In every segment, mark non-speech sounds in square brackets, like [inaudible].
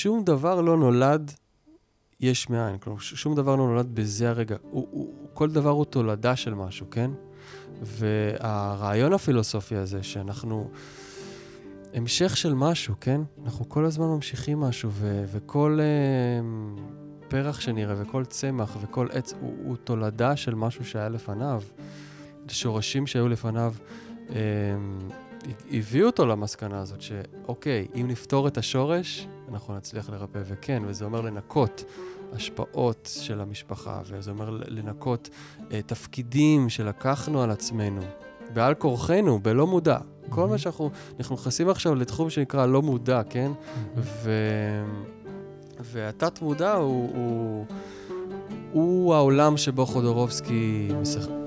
שום דבר לא נולד יש מאין. כלומר, שום דבר לא נולד בזה הרגע. הוא, הוא, כל דבר הוא תולדה של משהו, כן? והרעיון הפילוסופי הזה, שאנחנו המשך של משהו, כן? אנחנו כל הזמן ממשיכים משהו, ו- וכל uh, פרח שנראה, וכל צמח, וכל עץ, הוא, הוא תולדה של משהו שהיה לפניו. שורשים שהיו לפניו. uh, הביאו אותו למסקנה הזאת שאוקיי, אם נפתור את השורש, אנחנו נצליח לרפא. וכן, וזה אומר לנקות השפעות של המשפחה, וזה אומר לנקות אה, תפקידים שלקחנו על עצמנו, בעל כורחנו, בלא מודע. Mm-hmm. כל מה שאנחנו, אנחנו נכנסים עכשיו לתחום שנקרא לא מודע, כן? Mm-hmm. ו... והתת מודע הוא, הוא, הוא העולם שבו חודורובסקי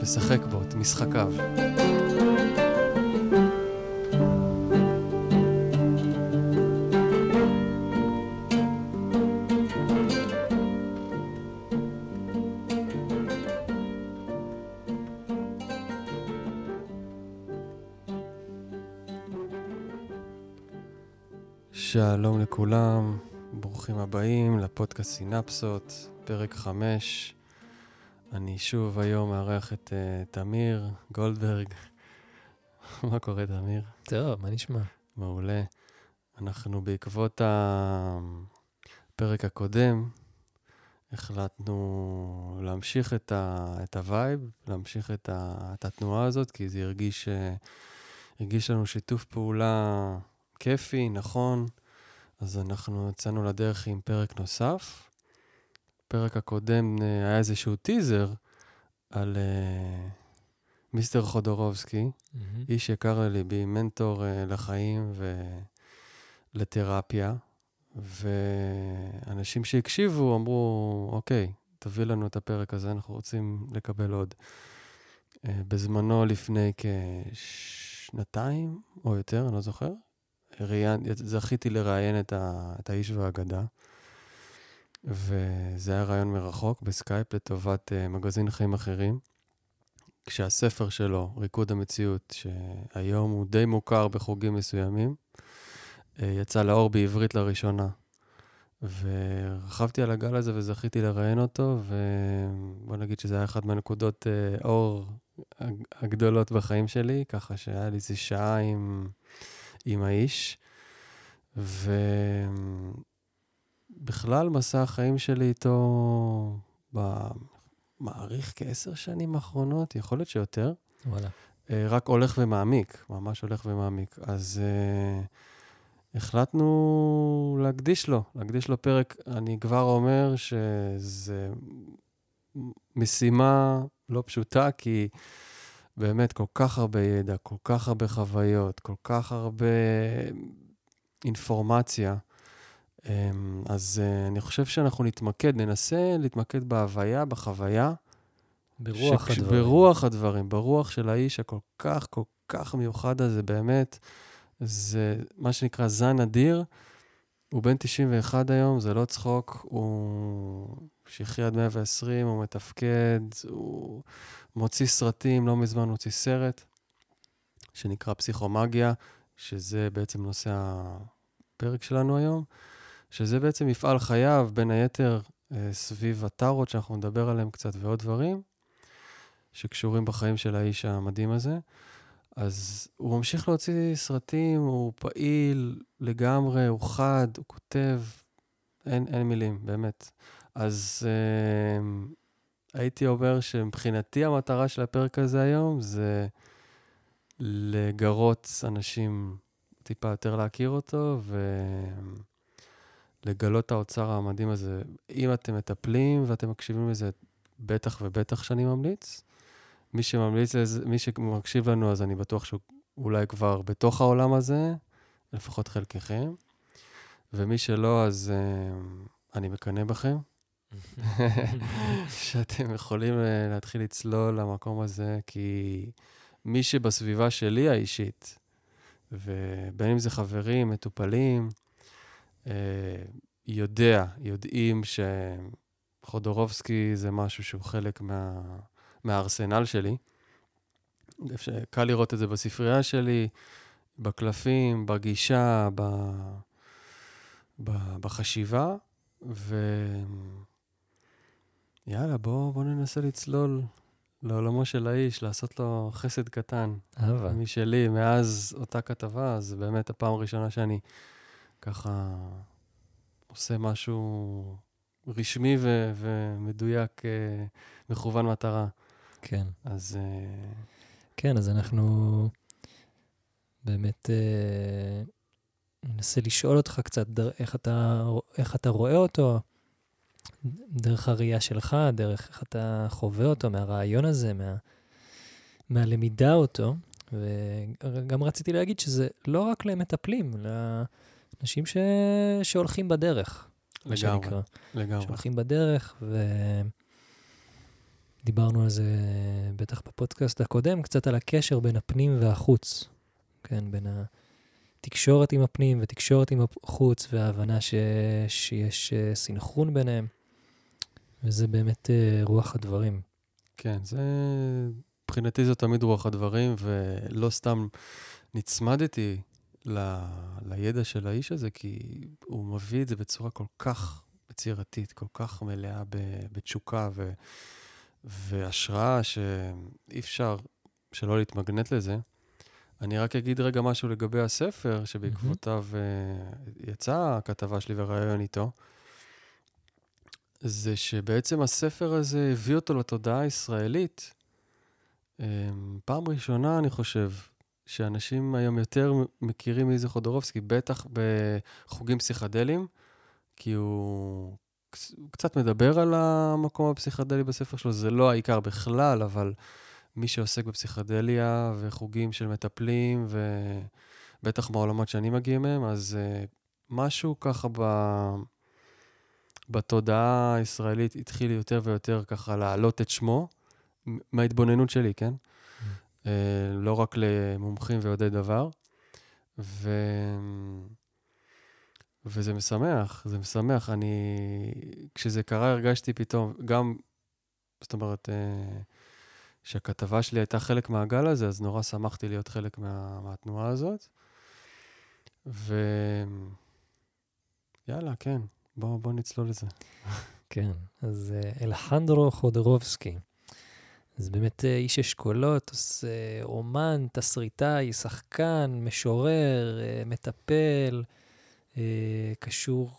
משחק בו, את משחקיו. שלום לכולם, ברוכים הבאים לפודקאסט סינפסות, פרק 5. אני שוב היום מארח את uh, תמיר גולדברג. [laughs] מה קורה, תמיר? טוב, מה נשמע? מעולה. אנחנו בעקבות הפרק הקודם, החלטנו להמשיך את, ה, את ה vibe, להמשיך את, ה, את התנועה הזאת, כי זה הרגיש, אה, הרגיש לנו שיתוף פעולה כיפי, נכון. אז אנחנו יצאנו לדרך עם פרק נוסף. בפרק הקודם uh, היה איזשהו טיזר על uh, מיסטר חודורובסקי, mm-hmm. איש יקר לליבי, מנטור uh, לחיים ולתרפיה. ואנשים שהקשיבו אמרו, אוקיי, תביא לנו את הפרק הזה, אנחנו רוצים לקבל עוד. Uh, בזמנו, לפני כשנתיים או יותר, אני לא זוכר, ראיין, זכיתי לראיין את, ה, את האיש והאגדה, וזה היה ראיון מרחוק בסקייפ לטובת uh, מגזין חיים אחרים. כשהספר שלו, ריקוד המציאות, שהיום הוא די מוכר בחוגים מסוימים, uh, יצא לאור בעברית לראשונה. ורכבתי על הגל הזה וזכיתי לראיין אותו, ובוא נגיד שזה היה אחת מהנקודות uh, אור הגדולות בחיים שלי, ככה שהיה לי איזה שעה עם... עם האיש. ובכלל, מסע החיים שלי איתו, במעריך כעשר שנים האחרונות, יכול להיות שיותר. וואלה. אה, רק הולך ומעמיק, ממש הולך ומעמיק. אז uh, החלטנו להקדיש לו, להקדיש לו פרק. אני כבר אומר שזה משימה לא פשוטה, כי... באמת כל כך הרבה ידע, כל כך הרבה חוויות, כל כך הרבה אינפורמציה. אמ, אז אה, אני חושב שאנחנו נתמקד, ננסה להתמקד בהוויה, בחוויה. ברוח שכש, הדברים. ברוח הדברים, ברוח של האיש הכל כך, כל כך מיוחד הזה, באמת. זה מה שנקרא זן אדיר. הוא בן 91 היום, זה לא צחוק, הוא שיחי עד 120, הוא מתפקד, הוא מוציא סרטים, לא מזמן הוציא סרט שנקרא פסיכומגיה, שזה בעצם נושא הפרק שלנו היום, שזה בעצם מפעל חייו, בין היתר אה, סביב הטארות שאנחנו נדבר עליהם קצת ועוד דברים שקשורים בחיים של האיש המדהים הזה. אז הוא ממשיך להוציא סרטים, הוא פעיל לגמרי, הוא חד, הוא כותב, אין, אין מילים, באמת. אז אה, הייתי אומר שמבחינתי המטרה של הפרק הזה היום זה לגרות אנשים טיפה יותר להכיר אותו ולגלות את האוצר המדהים הזה. אם אתם מטפלים ואתם מקשיבים לזה, בטח ובטח שאני ממליץ. מי שממליץ לזה, מי שמקשיב לנו, אז אני בטוח שהוא אולי כבר בתוך העולם הזה, לפחות חלקכם. ומי שלא, אז uh, אני מקנא בכם. [laughs] שאתם יכולים uh, להתחיל לצלול למקום הזה, כי מי שבסביבה שלי האישית, ובין אם זה חברים, מטופלים, uh, יודע, יודעים שחודורובסקי זה משהו שהוא חלק מה... מהארסנל שלי. קל לראות את זה בספרייה שלי, בקלפים, בגישה, ב... בחשיבה, ויאללה, בוא, בוא ננסה לצלול לעולמו של האיש, לעשות לו חסד קטן. אהבה. משלי, מאז אותה כתבה, זה באמת הפעם הראשונה שאני ככה עושה משהו רשמי ו- ומדויק, אה, מכוון מטרה. כן. אז... אה, כן, אז אנחנו באמת אה, ננסה לשאול אותך קצת דר, איך, אתה, איך אתה רואה אותו, דרך הראייה שלך, דרך איך אתה חווה אותו, מהרעיון הזה, מה, מהלמידה אותו. וגם רציתי להגיד שזה לא רק למטפלים, לאנשים ש... שהולכים בדרך, מה שנקרא. לגמרי. שהולכים בדרך, ודיברנו על זה בטח בפודקאסט הקודם, קצת על הקשר בין הפנים והחוץ. כן, בין התקשורת עם הפנים ותקשורת עם החוץ, וההבנה ש... שיש אה, סינכרון ביניהם. וזה באמת uh, רוח הדברים. כן, זה... מבחינתי זה תמיד רוח הדברים, ולא סתם נצמדתי ל... לידע של האיש הזה, כי הוא מביא את זה בצורה כל כך יצירתית, כל כך מלאה ב... בתשוקה ו... והשראה, שאי אפשר שלא להתמגנט לזה. אני רק אגיד רגע משהו לגבי הספר, שבעקבותיו mm-hmm. יצאה הכתבה שלי וראיון איתו. זה שבעצם הספר הזה הביא אותו לתודעה הישראלית. אמ, פעם ראשונה, אני חושב, שאנשים היום יותר מכירים מי זה חודורובסקי, בטח בחוגים פסיכדליים, כי הוא קצת מדבר על המקום הפסיכדלי בספר שלו, זה לא העיקר בכלל, אבל מי שעוסק בפסיכדליה וחוגים של מטפלים, ובטח מהעולמות שאני מגיע מהם, אז uh, משהו ככה ב... בתודעה הישראלית התחיל יותר ויותר ככה להעלות את שמו, מההתבוננות שלי, כן? Mm. Uh, לא רק למומחים ויודעי דבר. ו... וזה משמח, זה משמח. אני... כשזה קרה הרגשתי פתאום, גם, זאת אומרת, uh, שהכתבה שלי הייתה חלק מהגל הזה, אז נורא שמחתי להיות חלק מה, מהתנועה הזאת. ויאללה, כן, בוא, בוא נצלול לזה. כן, אז אה, אלחנדרו חודרובסקי. אז באמת אה, איש אשכולות, אומן, תסריטאי, שחקן, משורר, אה, מטפל, קשור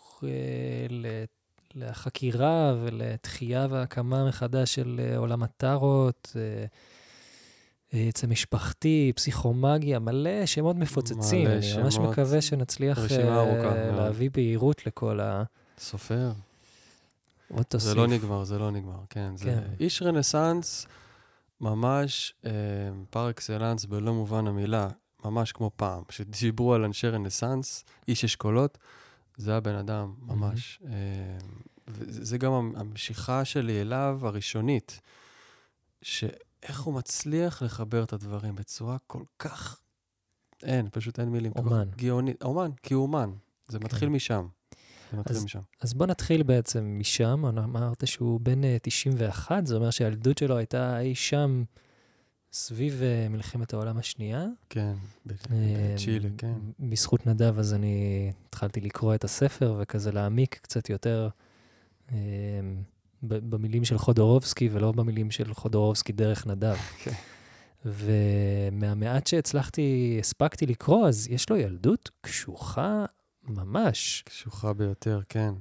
לחקירה ולתחייה והקמה מחדש של אה, עולם הטארות, אה, אה, עצם משפחתי, פסיכומגיה, מלא שמות מפוצצים. מלא אני שמות. אני ממש מקווה שנצליח להביא בהירות לכל ה... סופר. עוד תוסיף. זה לא נגמר, זה לא נגמר, כן. כן. זה איש רנסאנס, ממש אה, פר אקסלנס במלוא מובן המילה, ממש כמו פעם. כשדיברו על אנשי רנסאנס, איש אשכולות, זה הבן אדם, ממש. Mm-hmm. וזה גם המשיכה שלי אליו, הראשונית, שאיך הוא מצליח לחבר את הדברים בצורה כל כך... אין, פשוט אין מילים. אומן. גאונית. אומן, כי הוא אומן. זה כן. מתחיל משם. זה מתחיל אז, משם. אז בוא נתחיל בעצם משם. אמרת שהוא בן 91, אה, זה אומר שהילדות שלו הייתה אי שם סביב uh, מלחמת העולם השנייה. כן, בצ'ילה, כן. בזכות נדב, אז אני התחלתי לקרוא את הספר וכזה להעמיק קצת יותר uh, במילים של חודורובסקי, ולא במילים של חודורובסקי דרך נדב. [laughs] כן. ומהמעט שהצלחתי, הספקתי לקרוא, אז יש לו ילדות קשוחה ממש. קשוחה ביותר, כן.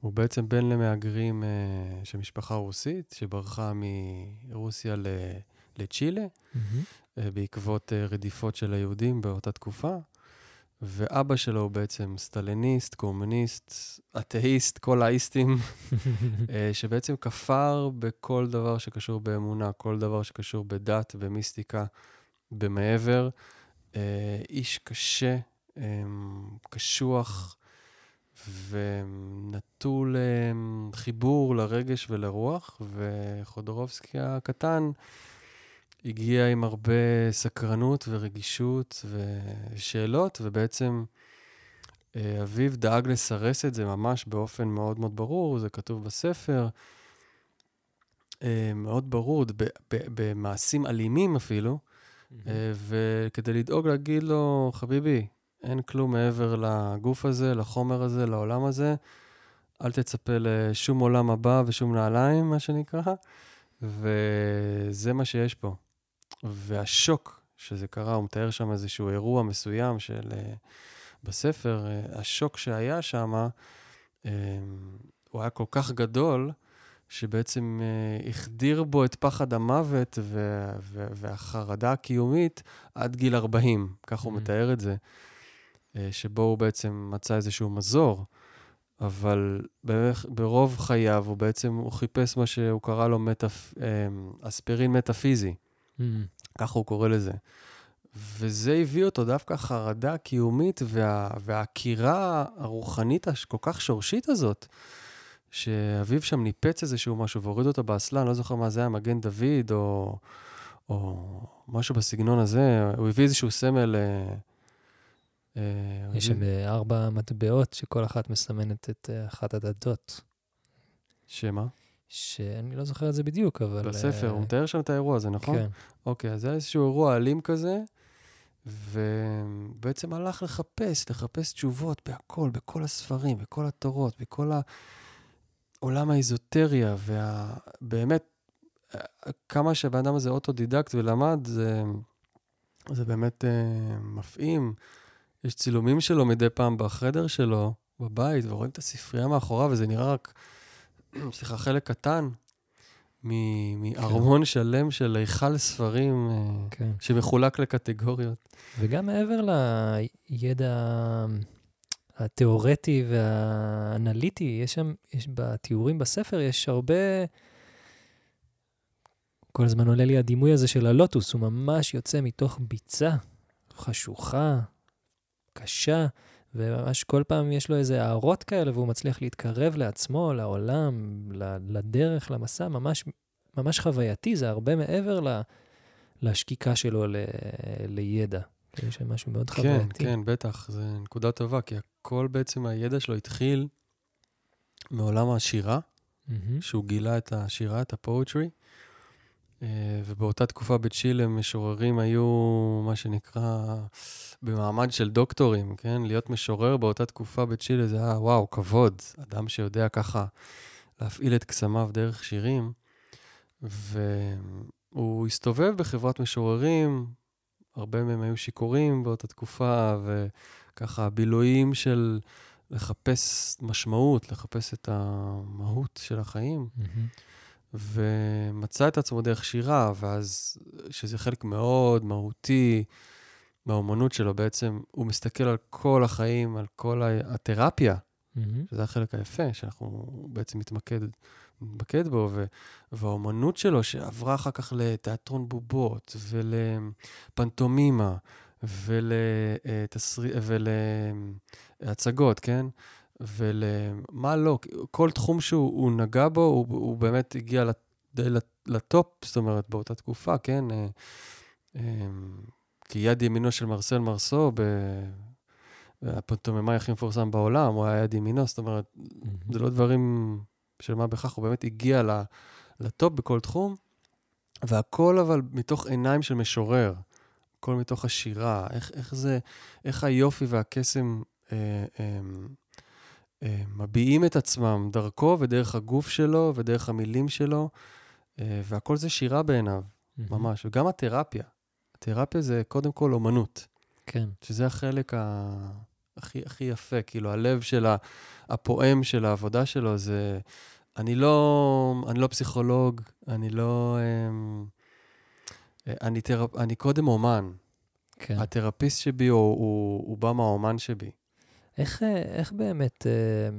הוא בעצם בן למהגרים uh, של משפחה רוסית, שברחה מרוסיה ל... לצ'ילה, mm-hmm. בעקבות אה, רדיפות של היהודים באותה תקופה. ואבא שלו הוא בעצם סטליניסט, קומוניסט, אתאיסט, כל האיסטים, [laughs] אה, שבעצם כפר בכל דבר שקשור באמונה, כל דבר שקשור בדת, במיסטיקה, במעבר. איש קשה, קשוח ונטול חיבור לרגש ולרוח, וחודורובסקי הקטן, הגיע עם הרבה סקרנות ורגישות ושאלות, ובעצם אה, אביו דאג לסרס את זה ממש באופן מאוד מאוד ברור, זה כתוב בספר, אה, מאוד ברור, במעשים אלימים אפילו, mm-hmm. וכדי לדאוג להגיד לו, חביבי, אין כלום מעבר לגוף הזה, לחומר הזה, לעולם הזה. אל תצפה לשום עולם הבא ושום נעליים, מה שנקרא, וזה מה שיש פה. והשוק שזה קרה, הוא מתאר שם איזשהו אירוע מסוים של... אה, בספר, אה, השוק שהיה שם, אה, הוא היה כל כך גדול, שבעצם החדיר בו את פחד המוות והחרדה הקיומית עד גיל 40, כך הוא mm-hmm. מתאר את זה, שבו הוא בעצם מצא איזשהו מזור. אבל ברוב חייו הוא בעצם, הוא חיפש מה שהוא קרא לו מטפ, אספירין מטאפיזי. Mm. ככה הוא קורא לזה. וזה הביא אותו דווקא חרדה קיומית וה, והעקירה הרוחנית הכל כך שורשית הזאת, שאביו שם ניפץ איזשהו משהו והוריד אותו באסלה, אני לא זוכר מה זה היה, מגן דוד או, או משהו בסגנון הזה, הוא הביא איזשהו סמל... אה, אה, יש שם אה, ארבע מטבעות שכל אחת מסמנת את אחת הדתות. שמה? שאני לא זוכר את זה בדיוק, אבל... בספר, הוא מתאר שם את האירוע הזה, נכון? כן. אוקיי, אז זה היה איזשהו אירוע אלים כזה, ובעצם הלך לחפש, לחפש תשובות בהכל, בכל הספרים, בכל התורות, בכל העולם האיזוטריה, ובאמת, כמה שהבן אדם הזה אוטודידקט ולמד, זה, זה באמת uh, מפעים. יש צילומים שלו מדי פעם בחדר שלו, בבית, ורואים את הספרייה מאחוריו, וזה נראה רק, [clears throat] סליחה, חלק קטן מארמון כן. שלם של היכל ספרים אה, כן. שמחולק לקטגוריות. וגם מעבר לידע התיאורטי והאנליטי, יש שם, יש בתיאורים בספר, יש הרבה... כל הזמן עולה לי הדימוי הזה של הלוטוס, הוא ממש יוצא מתוך ביצה חשוכה, קשה, וממש כל פעם יש לו איזה הערות כאלה, והוא מצליח להתקרב לעצמו, לעולם, לדרך, למסע, ממש, ממש חווייתי, זה הרבה מעבר ל, לשקיקה שלו ל, לידע. יש שם משהו מאוד כן, חווייתי. כן, כן, בטח, זו נקודה טובה, כי הכל בעצם, הידע שלו התחיל מעולם השירה, mm-hmm. שהוא גילה את השירה, את הפואטרי, אה, ובאותה תקופה בצ'ילה משוררים היו, מה שנקרא, במעמד של דוקטורים, כן? להיות משורר באותה תקופה בצ'ילה זה היה, וואו, כבוד. אדם שיודע ככה להפעיל את קסמיו דרך שירים. והוא הסתובב בחברת משוררים, הרבה מהם היו שיכורים באותה תקופה, וככה בילויים של לחפש משמעות, לחפש את המהות של החיים. Mm-hmm. ומצא את עצמו דרך שירה, ואז, שזה חלק מאוד מהותי מהאומנות שלו, בעצם הוא מסתכל על כל החיים, על כל התרפיה, mm-hmm. שזה החלק היפה, שאנחנו בעצם מתמקד, מתמקד בו, ו, והאומנות שלו, שעברה אחר כך לתיאטרון בובות, ולפנטומימה, ולהצגות, כן? ולמה לא, כל תחום שהוא נגע בו, הוא, הוא באמת הגיע לטופ, זאת אומרת, באותה תקופה, כן? אה, אה, כי יד ימינו של מרסל מרסו, הפנטוממאי הכי מפורסם בעולם, הוא היה יד ימינו, זאת אומרת, mm-hmm. זה לא דברים של מה בכך, הוא באמת הגיע לטופ בכל תחום, והכל אבל מתוך עיניים של משורר, הכל מתוך השירה, איך, איך זה, איך היופי והקסם אה, אה, אה, מביעים את עצמם דרכו ודרך הגוף שלו ודרך המילים שלו, אה, והכל זה שירה בעיניו, mm-hmm. ממש. וגם התרפיה. התרפיה זה קודם כל אומנות. כן. שזה החלק ה... הכי, הכי יפה, כאילו, הלב של הפועם של העבודה שלו זה... אני לא, אני לא פסיכולוג, אני לא... אמ, אני, תרפ, אני קודם אומן. כן. התרפיסט שבי הוא, הוא, הוא בא מהאומן שבי. איך, איך באמת, אה,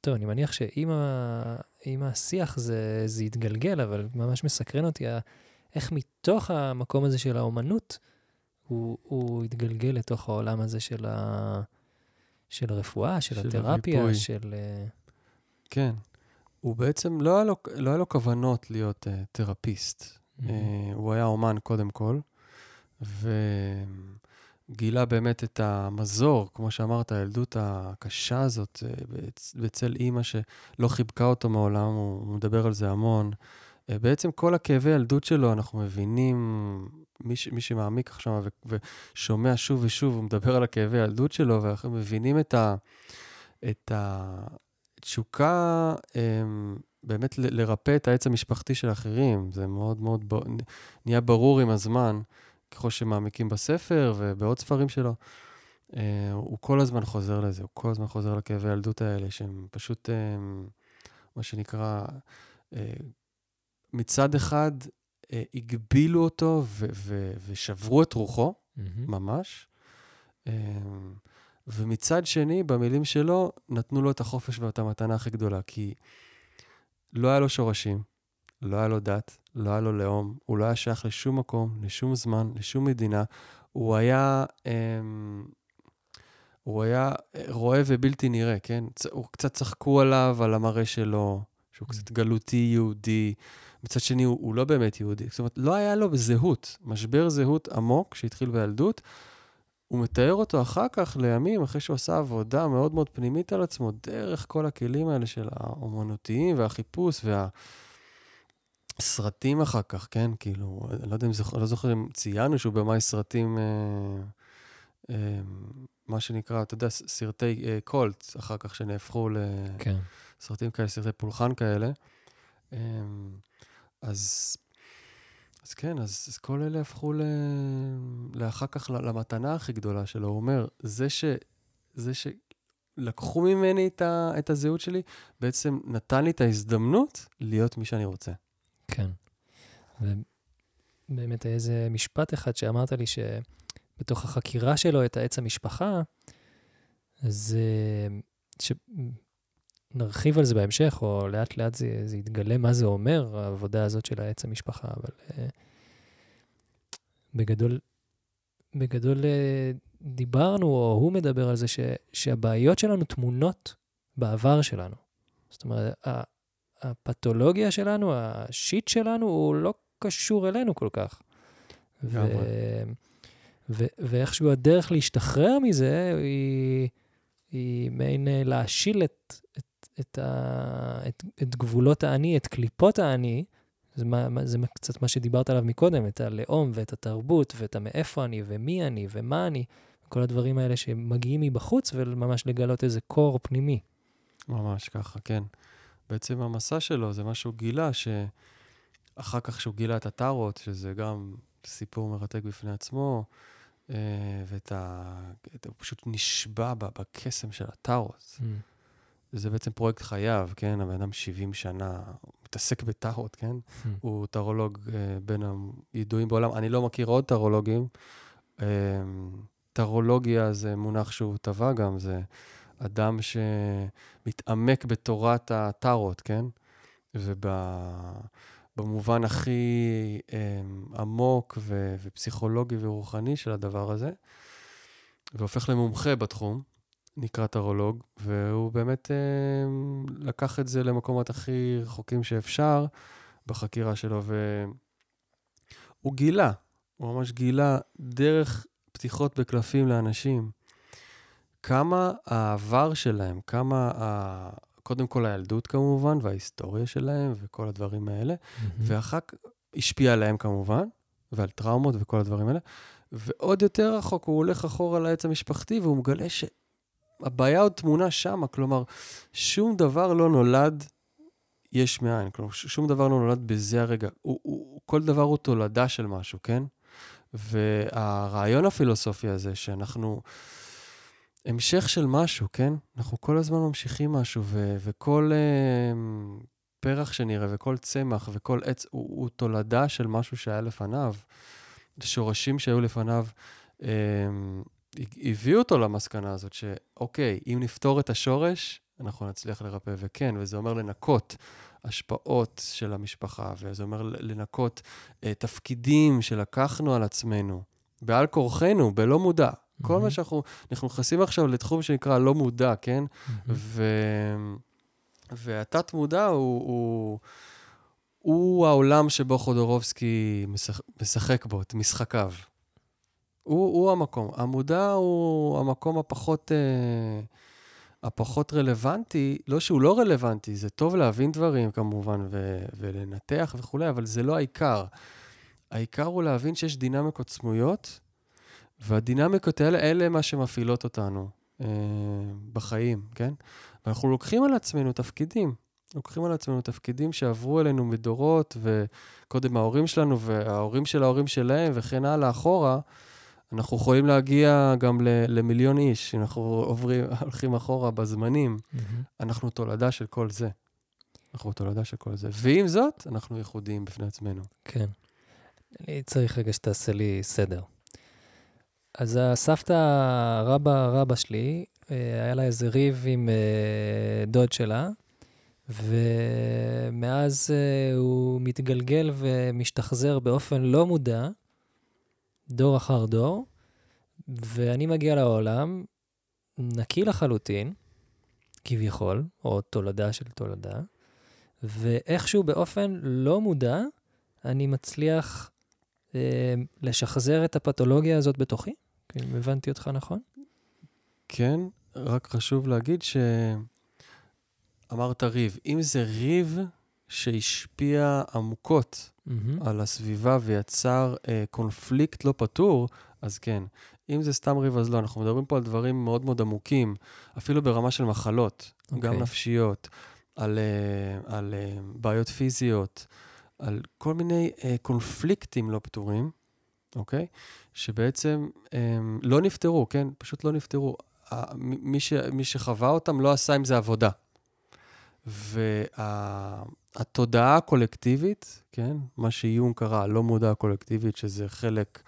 טוב, אני מניח שעם השיח זה, זה יתגלגל, אבל ממש מסקרן אותי איך מתוך המקום הזה של האומנות, הוא, הוא התגלגל לתוך העולם הזה של, ה, של הרפואה, של, של התרפיה, הריפוי. של... אה, כן. הוא בעצם, לא היה לו, לא היה לו כוונות להיות uh, תרפיסט. Mm-hmm. Uh, הוא היה אומן קודם כל, ו... גילה באמת את המזור, כמו שאמרת, הילדות הקשה הזאת, אה, בצל אימא שלא חיבקה אותו מעולם, הוא מדבר על זה המון. בעצם כל הכאבי ילדות שלו, אנחנו מבינים, מי, ש, מי שמעמיק עכשיו ו, ושומע שוב ושוב, הוא מדבר על הכאבי ילדות שלו, ואנחנו מבינים את, ה, את התשוקה אמ, באמת ל, לרפא את העץ המשפחתי של אחרים. זה מאוד מאוד ב, נהיה ברור עם הזמן, ככל שמעמיקים בספר ובעוד ספרים שלו. Uh, הוא כל הזמן חוזר לזה, הוא כל הזמן חוזר לכאבי הילדות האלה, שהם פשוט, uh, מה שנקרא, uh, מצד אחד uh, הגבילו אותו ו- ו- ושברו את רוחו, mm-hmm. ממש, uh, ומצד שני, במילים שלו, נתנו לו את החופש ואת המתנה הכי גדולה, כי לא היה לו שורשים, לא היה לו דת, לא היה לו לאום, הוא לא היה שייך לשום מקום, לשום זמן, לשום מדינה. הוא היה... Um, הוא היה רואה ובלתי נראה, כן? הוא קצת צחקו עליו, על המראה שלו, שהוא קצת גלותי יהודי. מצד שני, הוא, הוא לא באמת יהודי. זאת אומרת, לא היה לו זהות, משבר זהות עמוק שהתחיל בילדות. הוא מתאר אותו אחר כך, לימים, אחרי שהוא עשה עבודה מאוד מאוד פנימית על עצמו, דרך כל הכלים האלה של האומנותיים והחיפוש והסרטים אחר כך, כן? כאילו, אני לא יודע אם זוכר, לא זוכר אם ציינו שהוא במאי סרטים... אה, אה, מה שנקרא, אתה יודע, סרטי uh, קולט, אחר כך שנהפכו לסרטים כן. כאלה, סרטי פולחן כאלה. Um, אז, אז כן, אז, אז כל אלה הפכו ל... לאחר כך למתנה הכי גדולה שלו. הוא אומר, זה ש... זה ש... לקחו ממני את, ה, את הזהות שלי, בעצם נתן לי את ההזדמנות להיות מי שאני רוצה. כן. ובאמת איזה משפט אחד שאמרת לי, ש... בתוך החקירה שלו את העץ המשפחה, אז שנרחיב על זה בהמשך, או לאט לאט זה, זה יתגלה מה זה אומר, העבודה הזאת של העץ המשפחה, אבל uh, בגדול, בגדול uh, דיברנו, או הוא מדבר על זה, ש, שהבעיות שלנו טמונות בעבר שלנו. זאת אומרת, הפתולוגיה שלנו, השיט שלנו, הוא לא קשור אלינו כל כך. לגמרי. ו- ואיכשהו הדרך להשתחרר מזה היא, היא מעין אה, להשיל את, את, את, ה, את, את גבולות האני, את קליפות האני. זה, מה, זה קצת מה שדיברת עליו מקודם, את הלאום ואת התרבות ואת המאיפה אני ומי אני ומה אני, כל הדברים האלה שמגיעים מבחוץ וממש לגלות איזה קור פנימי. ממש ככה, כן. בעצם המסע שלו זה מה שהוא גילה, שאחר כך שהוא גילה את הטארות, שזה גם סיפור מרתק בפני עצמו, אה, ואת ה... הוא פשוט נשבע בקסם של הטארות. Mm. זה בעצם פרויקט חייו, כן? הבן אדם 70 שנה, הוא מתעסק בטארות, כן? Mm. הוא טרולוג uh, בין הידועים בעולם. אני לא מכיר עוד טרולוגים. Uh, טרולוגיה זה מונח שהוא טבע גם, זה אדם שמתעמק בתורת הטארות, כן? וב... במובן הכי אה, עמוק ו- ופסיכולוגי ורוחני של הדבר הזה, והופך למומחה בתחום, נקרא טרולוג, והוא באמת אה, לקח את זה למקומות הכי רחוקים שאפשר בחקירה שלו, והוא גילה, הוא ממש גילה דרך פתיחות בקלפים לאנשים, כמה העבר שלהם, כמה קודם כל הילדות כמובן, וההיסטוריה שלהם וכל הדברים האלה, mm-hmm. ואחר כך השפיע עליהם כמובן, ועל טראומות וכל הדברים האלה. ועוד יותר רחוק, הוא הולך אחורה לעץ המשפחתי והוא מגלה שהבעיה עוד טמונה שמה, כלומר, שום דבר לא נולד יש מאין, כלומר, שום דבר לא נולד בזה הרגע. הוא, הוא, כל דבר הוא תולדה של משהו, כן? והרעיון הפילוסופי הזה, שאנחנו... המשך של משהו, כן? אנחנו כל הזמן ממשיכים משהו, ו- וכל uh, פרח שנראה, וכל צמח, וכל עץ, הוא, הוא תולדה של משהו שהיה לפניו. שורשים שהיו לפניו uh, הביאו אותו למסקנה הזאת, שאוקיי, אם נפתור את השורש, אנחנו נצליח לרפא. וכן, וזה אומר לנקות השפעות של המשפחה, וזה אומר לנקות uh, תפקידים שלקחנו על עצמנו, בעל כורחנו, בלא מודע. כל מה שאנחנו, אנחנו נכנסים עכשיו לתחום שנקרא לא מודע, כן? ו... והתת-מודע הוא, הוא, הוא העולם שבו חודורובסקי משחק, משחק בו, את משחקיו. הוא, הוא המקום. המודע הוא המקום הפחות, אה, הפחות רלוונטי, לא שהוא לא רלוונטי, זה טוב להבין דברים כמובן ו- ולנתח וכולי, אבל זה לא העיקר. העיקר הוא להבין שיש דינמיקות סמויות, והדינמיקות האלה, אלה מה שמפעילות אותנו אה, בחיים, כן? ואנחנו לוקחים על עצמנו תפקידים. לוקחים על עצמנו תפקידים שעברו אלינו מדורות, וקודם ההורים שלנו וההורים של ההורים שלהם וכן הלאה אחורה, אנחנו יכולים להגיע גם למיליון איש, אנחנו עוברים, [laughs] הולכים אחורה בזמנים. Mm-hmm. אנחנו תולדה של כל זה. אנחנו תולדה של כל זה. ועם זאת, אנחנו ייחודיים בפני עצמנו. כן. אני צריך רגע שתעשה לי סדר. אז הסבתא רבא רבא שלי, אה, היה לה איזה ריב עם אה, דוד שלה, ומאז uh, הוא מתגלגל ומשתחזר באופן לא מודע, דור אחר דור, ואני מגיע לעולם נקי לחלוטין, כביכול, או תולדה של תולדה, ואיכשהו באופן לא מודע, אני מצליח אה, לשחזר את הפתולוגיה הזאת בתוכי? אם הבנתי אותך נכון? כן, רק חשוב להגיד ש... אמרת ריב. אם זה ריב שהשפיע עמוקות mm-hmm. על הסביבה ויצר אה, קונפליקט לא פתור, אז כן. אם זה סתם ריב, אז לא. אנחנו מדברים פה על דברים מאוד מאוד עמוקים, אפילו ברמה של מחלות, okay. גם אוקיי. נפשיות, על, אה, על אה, בעיות פיזיות, על כל מיני אה, קונפליקטים לא פתורים, אוקיי? שבעצם אה, לא נפתרו, כן? פשוט לא נפתרו. מי, ש, מי שחווה אותם לא עשה עם זה עבודה. והתודעה הקולקטיבית, כן, מה שיום קרא, לא מודע קולקטיבית, שזה חלק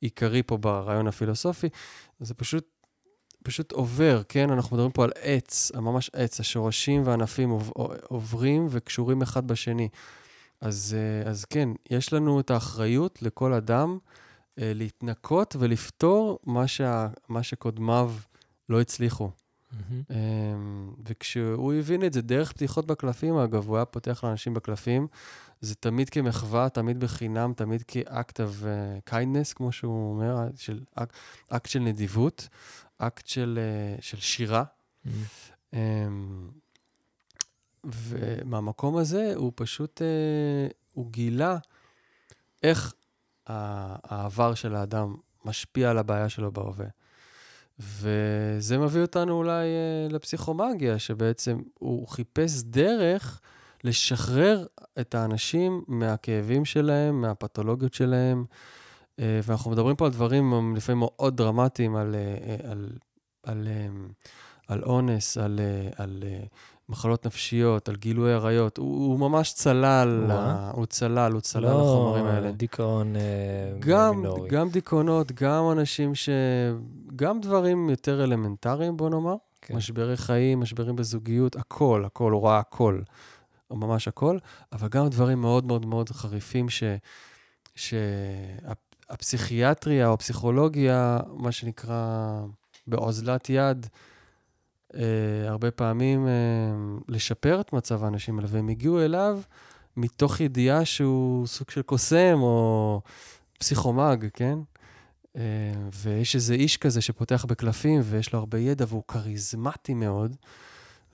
עיקרי פה ברעיון הפילוסופי, זה פשוט, פשוט עובר, כן? אנחנו מדברים פה על עץ, ממש עץ, השורשים והענפים עוברים וקשורים אחד בשני. אז, אז כן, יש לנו את האחריות לכל אדם אה, להתנקות ולפתור מה, שה, מה שקודמיו לא הצליחו. Mm-hmm. וכשהוא הבין את זה דרך פתיחות בקלפים, אגב, הוא היה פותח לאנשים בקלפים, זה תמיד כמחווה, תמיד בחינם, תמיד כאקט of uh, kindness, כמו שהוא אומר, של, אקט, אקט של נדיבות, אקט של, uh, של שירה. Mm-hmm. Um, ומהמקום הזה הוא פשוט, uh, הוא גילה איך העבר של האדם משפיע על הבעיה שלו בהווה. וזה מביא אותנו אולי uh, לפסיכומגיה, שבעצם הוא חיפש דרך לשחרר את האנשים מהכאבים שלהם, מהפתולוגיות שלהם. Uh, ואנחנו מדברים פה על דברים לפעמים מאוד דרמטיים, על, uh, על, על, um, על אונס, על, uh, על uh, מחלות נפשיות, על גילוי עריות. הוא, הוא ממש צלל, לה, הוא צלל, הוא צלל לא לחומרים האלה. לא דיכאון גם, מינורי. גם דיכאונות, גם אנשים ש... גם דברים יותר אלמנטריים, בוא נאמר. כן. משברי חיים, משברים בזוגיות, הכל, הכל, הוא ראה הכל. ממש הכל, אבל גם דברים מאוד מאוד מאוד חריפים ש... שהפסיכיאטריה או הפסיכולוגיה, מה שנקרא באוזלת יד, אה, הרבה פעמים אה, לשפר את מצב האנשים האלה, והם הגיעו אליו מתוך ידיעה שהוא סוג של קוסם או פסיכומג, כן? אה, ויש איזה איש כזה שפותח בקלפים ויש לו הרבה ידע והוא כריזמטי מאוד,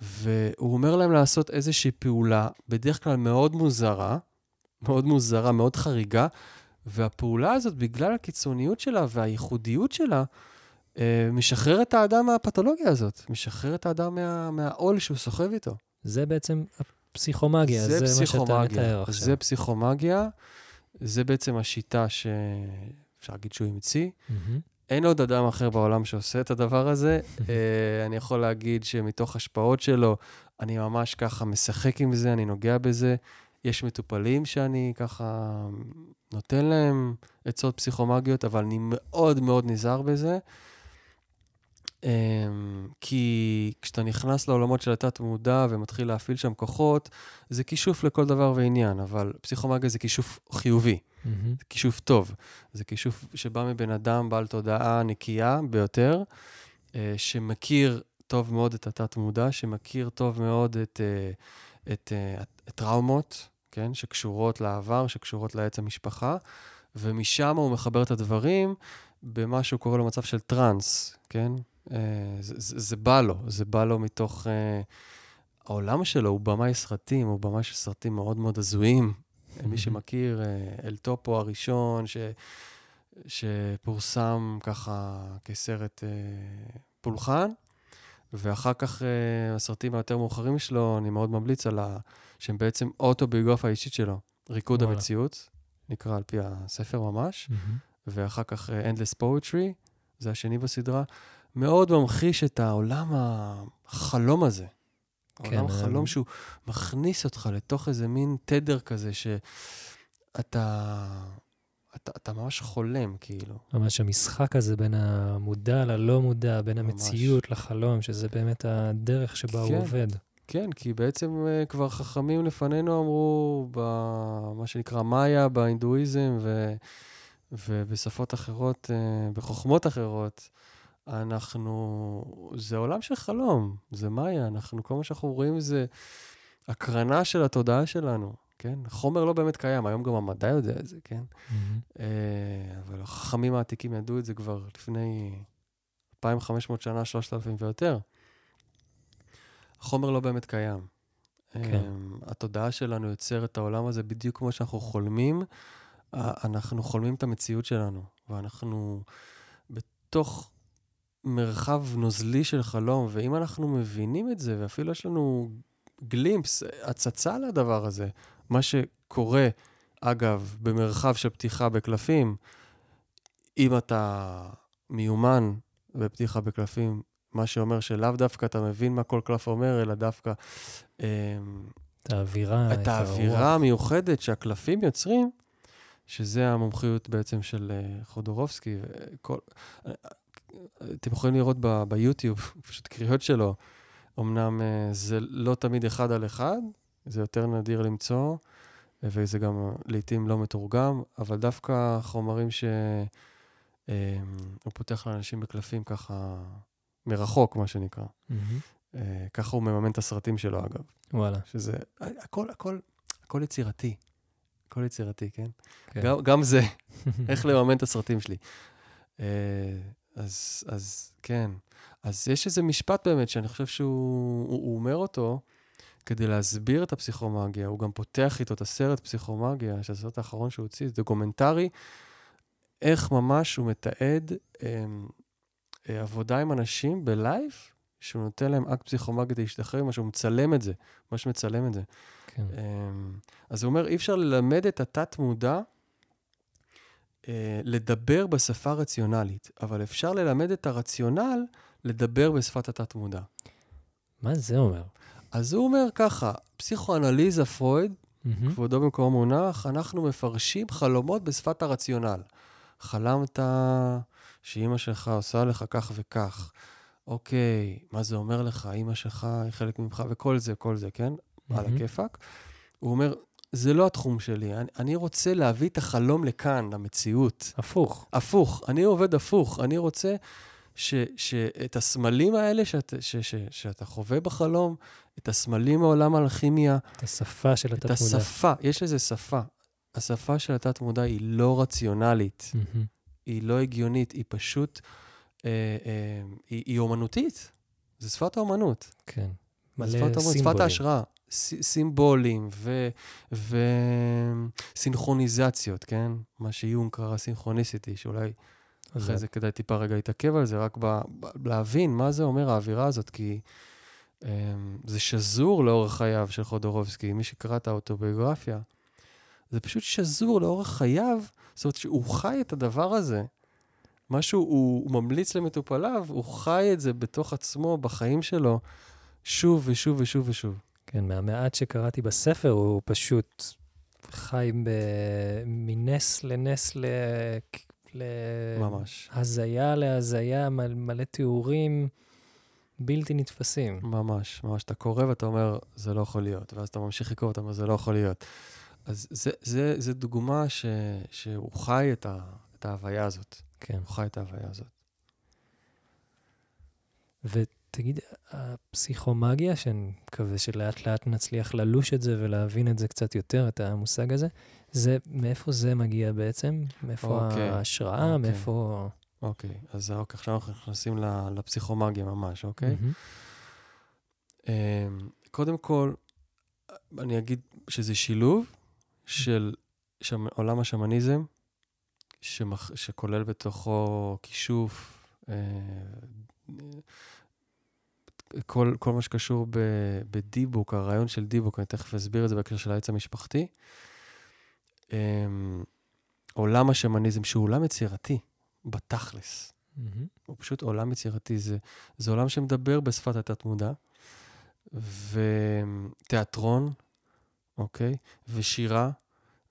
והוא אומר להם לעשות איזושהי פעולה, בדרך כלל מאוד מוזרה, מאוד מוזרה, מאוד חריגה, והפעולה הזאת, בגלל הקיצוניות שלה והייחודיות שלה, משחרר את האדם מהפתולוגיה הזאת, משחרר את האדם מה, מהעול שהוא סוחב איתו. זה בעצם הפסיכומגיה, זה, זה מה שאתה מתאר עכשיו. זה פסיכומגיה, זה בעצם השיטה שאפשר להגיד שהוא המציא. Mm-hmm. אין עוד אדם אחר בעולם שעושה את הדבר הזה. uh, אני יכול להגיד שמתוך השפעות שלו, אני ממש ככה משחק עם זה, אני נוגע בזה. יש מטופלים שאני ככה נותן להם עצות פסיכומגיות, אבל אני מאוד מאוד נזהר בזה. אמ, כי כשאתה נכנס לעולמות של התת-מודע ומתחיל להפעיל שם כוחות, זה כישוף לכל דבר ועניין, אבל פסיכומגיה זה כישוף חיובי, mm-hmm. זה כישוף טוב. זה כישוף שבא מבן אדם בעל תודעה נקייה ביותר, אה, שמכיר טוב מאוד את התת-מודע, שמכיר טוב מאוד את, אה, את, אה, את, את טראומות, כן, שקשורות לעבר, שקשורות לעץ המשפחה, ומשם הוא מחבר את הדברים במה שהוא קורא לו מצב של טראנס, כן? אה, זה, זה, זה בא לו, זה בא לו מתוך... אה, העולם שלו הוא במאי סרטים, הוא במאי של סרטים מאוד מאוד הזויים. מי שמכיר, אה, אל טופו הראשון, ש, שפורסם ככה כסרט פולחן, ואחר כך הסרטים היותר מאוחרים שלו, אני מאוד ממליץ על ה... שהם בעצם אוטוביוגרפיה האישית שלו, ריקוד וואלה. המציאות, נקרא על פי הספר ממש. ואחר כך Endless Poetry, זה השני בסדרה, מאוד ממחיש את העולם החלום הזה. כן, העולם אה, החלום שהוא מכניס אותך לתוך איזה מין תדר כזה, שאתה אתה, אתה ממש חולם, כאילו. ממש המשחק הזה בין המודע ללא מודע, בין ממש. המציאות לחלום, שזה באמת הדרך שבה הוא כן. עובד. כן, כי בעצם אה, כבר חכמים לפנינו אמרו, במה שנקרא מאיה, בהינדואיזם ו, ובשפות אחרות, אה, בחוכמות אחרות, אנחנו, זה עולם של חלום, זה מאיה, אנחנו, כל מה שאנחנו רואים זה הקרנה של התודעה שלנו, כן? החומר לא באמת קיים, היום גם המדע יודע את זה, כן? מהמם. אה, אבל החכמים העתיקים ידעו את זה כבר לפני 2,500 שנה, 3,000 ויותר. החומר לא באמת קיים. כן. אמ, התודעה שלנו יוצרת את העולם הזה בדיוק כמו שאנחנו חולמים. אנחנו חולמים את המציאות שלנו, ואנחנו בתוך מרחב נוזלי של חלום, ואם אנחנו מבינים את זה, ואפילו יש לנו גלימפס, הצצה לדבר הזה, מה שקורה, אגב, במרחב של פתיחה בקלפים, אם אתה מיומן בפתיחה בקלפים, מה שאומר שלאו דווקא אתה מבין מה כל קלף אומר, אלא דווקא אמ, את האווירה, את האווירה המיוחדת שהקלפים יוצרים, שזה המומחיות בעצם של אה, חודורובסקי. וכל... אה, אתם יכולים לראות ב- ביוטיוב, פשוט קריאות שלו. אמנם אה, זה לא תמיד אחד על אחד, זה יותר נדיר למצוא, אה, וזה גם לעתים לא מתורגם, אבל דווקא חומרים שהוא פותח לאנשים בקלפים ככה מרחוק, מה שנקרא. אה, ככה הוא מממן את הסרטים שלו, אגב. וואלה. שזה, הכל, הכל, הכל יצירתי. הכל יצירתי, כן? כן. גם, גם זה, [laughs] איך לממן את הסרטים שלי. אה, אז, אז כן. אז יש איזה משפט באמת שאני חושב שהוא הוא, הוא אומר אותו כדי להסביר את הפסיכומגיה. הוא גם פותח איתו את הסרט פסיכומגיה, שזה הסרט האחרון שהוא הוציא, זה דוקומנטרי, איך ממש הוא מתעד אה, אה, עבודה עם אנשים ב live, שהוא נותן להם אקט פסיכומגי להשתחרר ממה שהוא מצלם את זה, ממש מצלם את זה. כן. אמ, אז הוא אומר, אי אפשר ללמד את התת-מודע אה, לדבר בשפה רציונלית, אבל אפשר ללמד את הרציונל לדבר בשפת התת-מודע. מה זה אומר? אז הוא אומר ככה, פסיכואנליזה פרויד, מהמם. כבודו במקום מונח, אנחנו מפרשים חלומות בשפת הרציונל. חלמת שאימא שלך עושה לך כך וכך. אוקיי, מה זה אומר לך? אימא שלך היא חלק ממך, וכל זה, כל זה, כן? על מהמם. הכיפאק. הוא אומר, זה לא התחום שלי, אני, אני רוצה להביא את החלום לכאן, למציאות. הפוך. הפוך, אני עובד הפוך. אני רוצה ש, שאת הסמלים האלה שאת, ש, ש, שאתה חווה בחלום, את הסמלים מעולם האלכימיה, את השפה של את התת-מודע. השפה, יש לזה שפה. השפה של התת-מודע היא לא רציונלית, מהמם. היא לא הגיונית, היא פשוט, אה, אה, היא, היא אומנותית. זה שפת האומנות. כן. מלא האומנות, שפת סימבולים. ההשראה. סימבולים וסינכרוניזציות, כן? מה שיונג קרא סינכרוניסיטי, שאולי אחרי זה כדאי טיפה רגע להתעכב על זה, רק ב, ב, להבין מה זה אומר האווירה הזאת, כי um, זה שזור לאורך חייו של חודורובסקי. מי שקרא את האוטוביוגרפיה, זה פשוט שזור לאורך חייו, זאת אומרת שהוא חי את הדבר הזה. משהו, הוא, הוא ממליץ למטופליו, הוא חי את זה בתוך עצמו, בחיים שלו, שוב ושוב ושוב ושוב. כן, מהמעט שקראתי בספר, הוא פשוט חי ב... מנס לנס ל... ל... ממש. הזיה להזיה, מל- מלא תיאורים בלתי נתפסים. ממש, ממש. אתה קורא ואתה אומר, זה לא יכול להיות, ואז אתה ממשיך לקרוא ואתה אומר, זה לא יכול להיות. אז זה, זה, זה דוגמה ש, שהוא חי את, ה, את ההוויה הזאת. כן. הוא חי את ההוויה הזאת. ותגיד, הפסיכומגיה, שאני מקווה שלאט לאט נצליח ללוש את זה ולהבין את זה קצת יותר, את המושג הזה, זה, מאיפה זה מגיע בעצם? מאיפה אוקיי, ההשראה? אוקיי. מאיפה... אוקיי, אז אוקיי, עכשיו אנחנו נכנסים לפסיכומגיה ממש, אוקיי? מהמם. אמ, קודם כל, אני אגיד שזה שילוב של שמ, עולם השמניזם, שמח, שכולל בתוכו כישוף, אה, כל, כל מה שקשור ב, בדיבוק, הרעיון של דיבוק, אני תכף אסביר את זה בהקשר של העץ המשפחתי. אמ, עולם השמניזם, שהוא עולם יצירתי, בתכלס. מהמם. הוא פשוט עולם יצירתי. זה, זה עולם שמדבר בשפת התת-מודע, ותיאטרון, אוקיי? ושירה,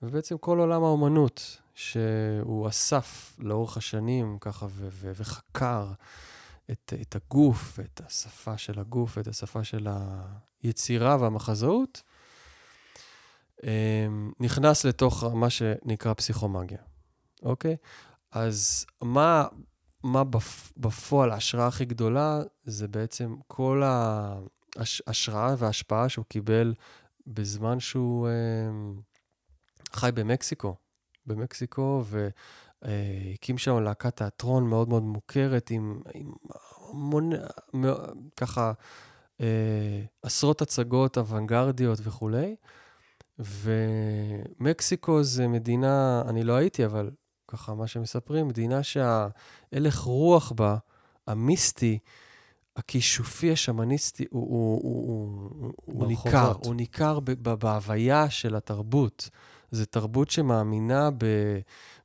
ובעצם כל עולם האומנות, שהוא אסף לאורך השנים, ככה, ו- ו- וחקר את, את הגוף, ואת השפה של הגוף, ואת השפה של היצירה והמחזאות, אמ, נכנס לתוך מה שנקרא פסיכומגיה, אוקיי? אז מה, מה בפ, בפועל ההשראה הכי גדולה זה בעצם כל ההשראה וההשפעה שהוא קיבל בזמן שהוא אה, חי במקסיקו. במקסיקו, והקים שם להקת תיאטרון מאוד מאוד מוכרת עם, עם המון, ככה, אה, עשרות הצגות אוונגרדיות וכולי. ומקסיקו זה מדינה, אני לא הייתי, אבל ככה מה שמספרים, מדינה שההלך רוח בה, המיסטי, הכישופי, השמניסטי, הוא, הוא, הוא, הוא, הוא ניכר. הוא ניכר ב- ב- בהוויה של התרבות. זו תרבות שמאמינה ב,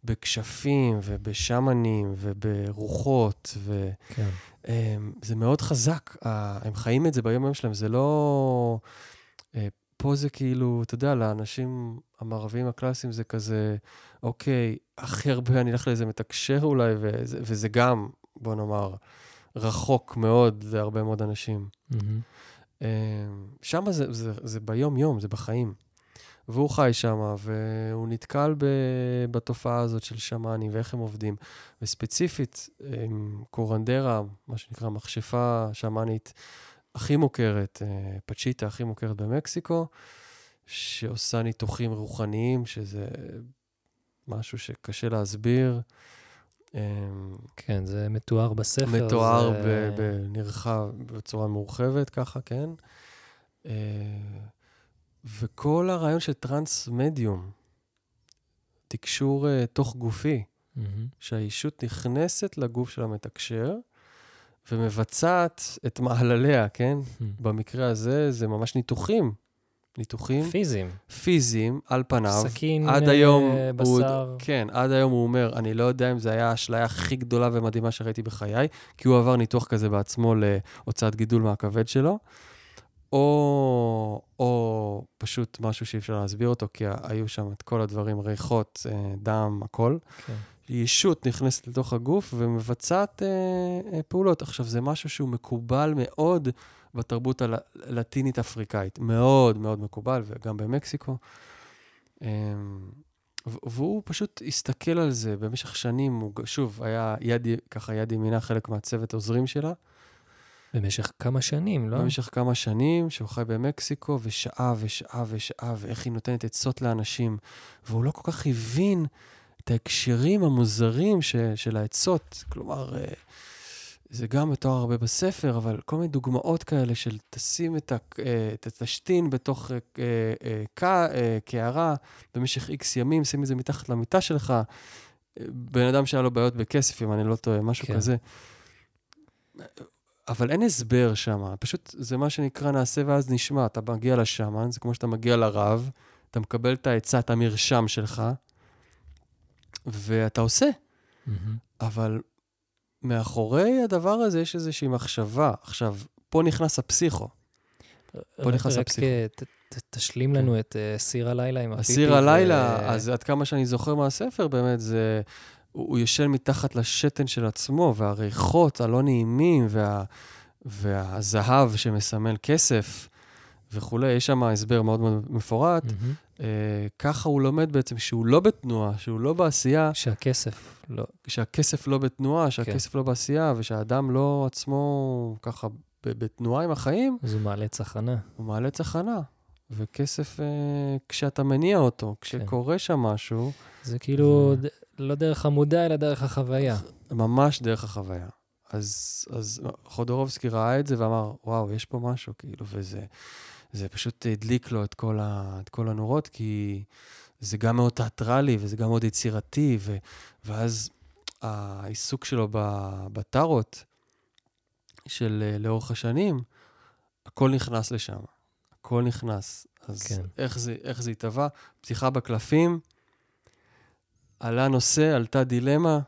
בכשפים ובשמנים וברוחות, ו... כן. אמ, זה מאוד חזק, הם חיים את זה ביום-יום שלהם, זה לא... אה, פה זה כאילו, אתה יודע, לאנשים המערביים הקלאסיים זה כזה, אוקיי, הכי הרבה אני אלך לאיזה מתקשר אולי, וזה, וזה גם, בוא נאמר, רחוק מאוד להרבה מאוד אנשים. מהמם. שם זה, זה, זה ביום-יום, זה בחיים. והוא חי שם, והוא נתקל ב, בתופעה הזאת של שמאנים ואיך הם עובדים. וספציפית, עם קורנדרה, מה שנקרא מכשפה שמאנית הכי מוכרת, אה, פצ'יטה הכי מוכרת במקסיקו, שעושה ניתוחים רוחניים, שזה משהו שקשה להסביר. אה, כן, זה מתואר בספר. מתואר זה- בנרחב, בצורה מורחבת, ככה, כן? וכל הרעיון של טרנס מדיום, תקשור אה, תוך גופי, מהמם. שהאישות נכנסת לגוף של המתקשר ומבצעת את מעלליה, כן? מהמם. במקרה הזה זה ממש ניתוחים. ניתוחים פיזיים. פיזיים על פניו. סכין, עד אה, היום הוא, בשר. כן, עד היום הוא אומר, אני לא יודע אם זו הייתה האשליה הכי גדולה ומדהימה שראיתי בחיי, כי הוא עבר ניתוח כזה בעצמו להוצאת גידול מהכבד שלו, או, או פשוט משהו שאי אפשר להסביר אותו, כי היו שם את כל הדברים, ריחות, אה, דם, הכל. כן. ישות נכנסת לתוך הגוף ומבצעת אה, אה, פעולות. עכשיו, זה משהו שהוא מקובל מאוד בתרבות הלטינית-אפריקאית. מאוד מאוד מקובל, וגם במקסיקו. אה, והוא פשוט הסתכל על זה במשך שנים, הוא, שוב, היה יד, ככה יד ימינה, חלק מהצוות עוזרים שלה, במשך כמה שנים, לא? במשך כמה שנים, שהוא חי במקסיקו, ושעה ושעה ושעה, ואיך היא נותנת עצות לאנשים, והוא לא כל כך הבין את ההקשרים המוזרים ש, של העצות. כלומר, אה, זה גם מתואר הרבה בספר, אבל כל מיני דוגמאות כאלה של תשים את, ה, אה, את התשתין בתוך אה, קע- קערה במשך איקס ימים, שים את זה מתחת למיטה שלך. בן אדם שהיה לו בעיות בכסף, אם אני לא טועה, משהו כן. כזה. אבל אין הסבר שם, פשוט זה מה שנקרא נעשה ואז נשמע. אתה מגיע לשמן, זה כמו שאתה מגיע לרב, אתה מקבל את העצה, את המרשם שלך, ואתה עושה. מהמם. אבל מאחורי הדבר הזה יש איזושהי מחשבה. עכשיו, פה נכנס הפסיכו. בוא נכנס רק לפסיכו. אה, תשלים כן. לנו את אה, סיר הלילה עם הפיפי. הסיר ו- הלילה, אז עד כמה שאני זוכר מהספר, באמת, זה... הוא, ישן מתחת לשתן של עצמו, והריחות הלא נעימים, וה, והזהב שמסמל כסף וכולי, יש שם הסבר מאוד מאוד מפורט. מהמם. אה, ככה הוא לומד בעצם שהוא לא בתנועה, שהוא לא בעשייה, שהכסף לא... שהכסף לא בתנועה, שהכסף לא בעשייה, ושהאדם לא עצמו ככה בתנועה עם החיים, אז הוא מעלה צחנה. הוא מעלה צחנה. וכסף, אה, כשאתה מניע אותו, כן. כשקורה שם משהו, זה כאילו, זה- לא דרך המודע, אלא דרך החוויה. ממש דרך החוויה. אז, אז חודורובסקי ראה את זה ואמר, וואו, יש פה משהו, כאילו, וזה זה פשוט הדליק לו את כל, ה, את כל הנורות, כי זה גם מאוד תיאטרלי וזה גם מאוד יצירתי, ו, ואז העיסוק שלו בטארות של לאורך השנים, הכל נכנס לשם. הכל נכנס. אז כן. איך זה, איך זה התהווה? פתיחה בקלפים, עלה נושא, עלתה דילמה,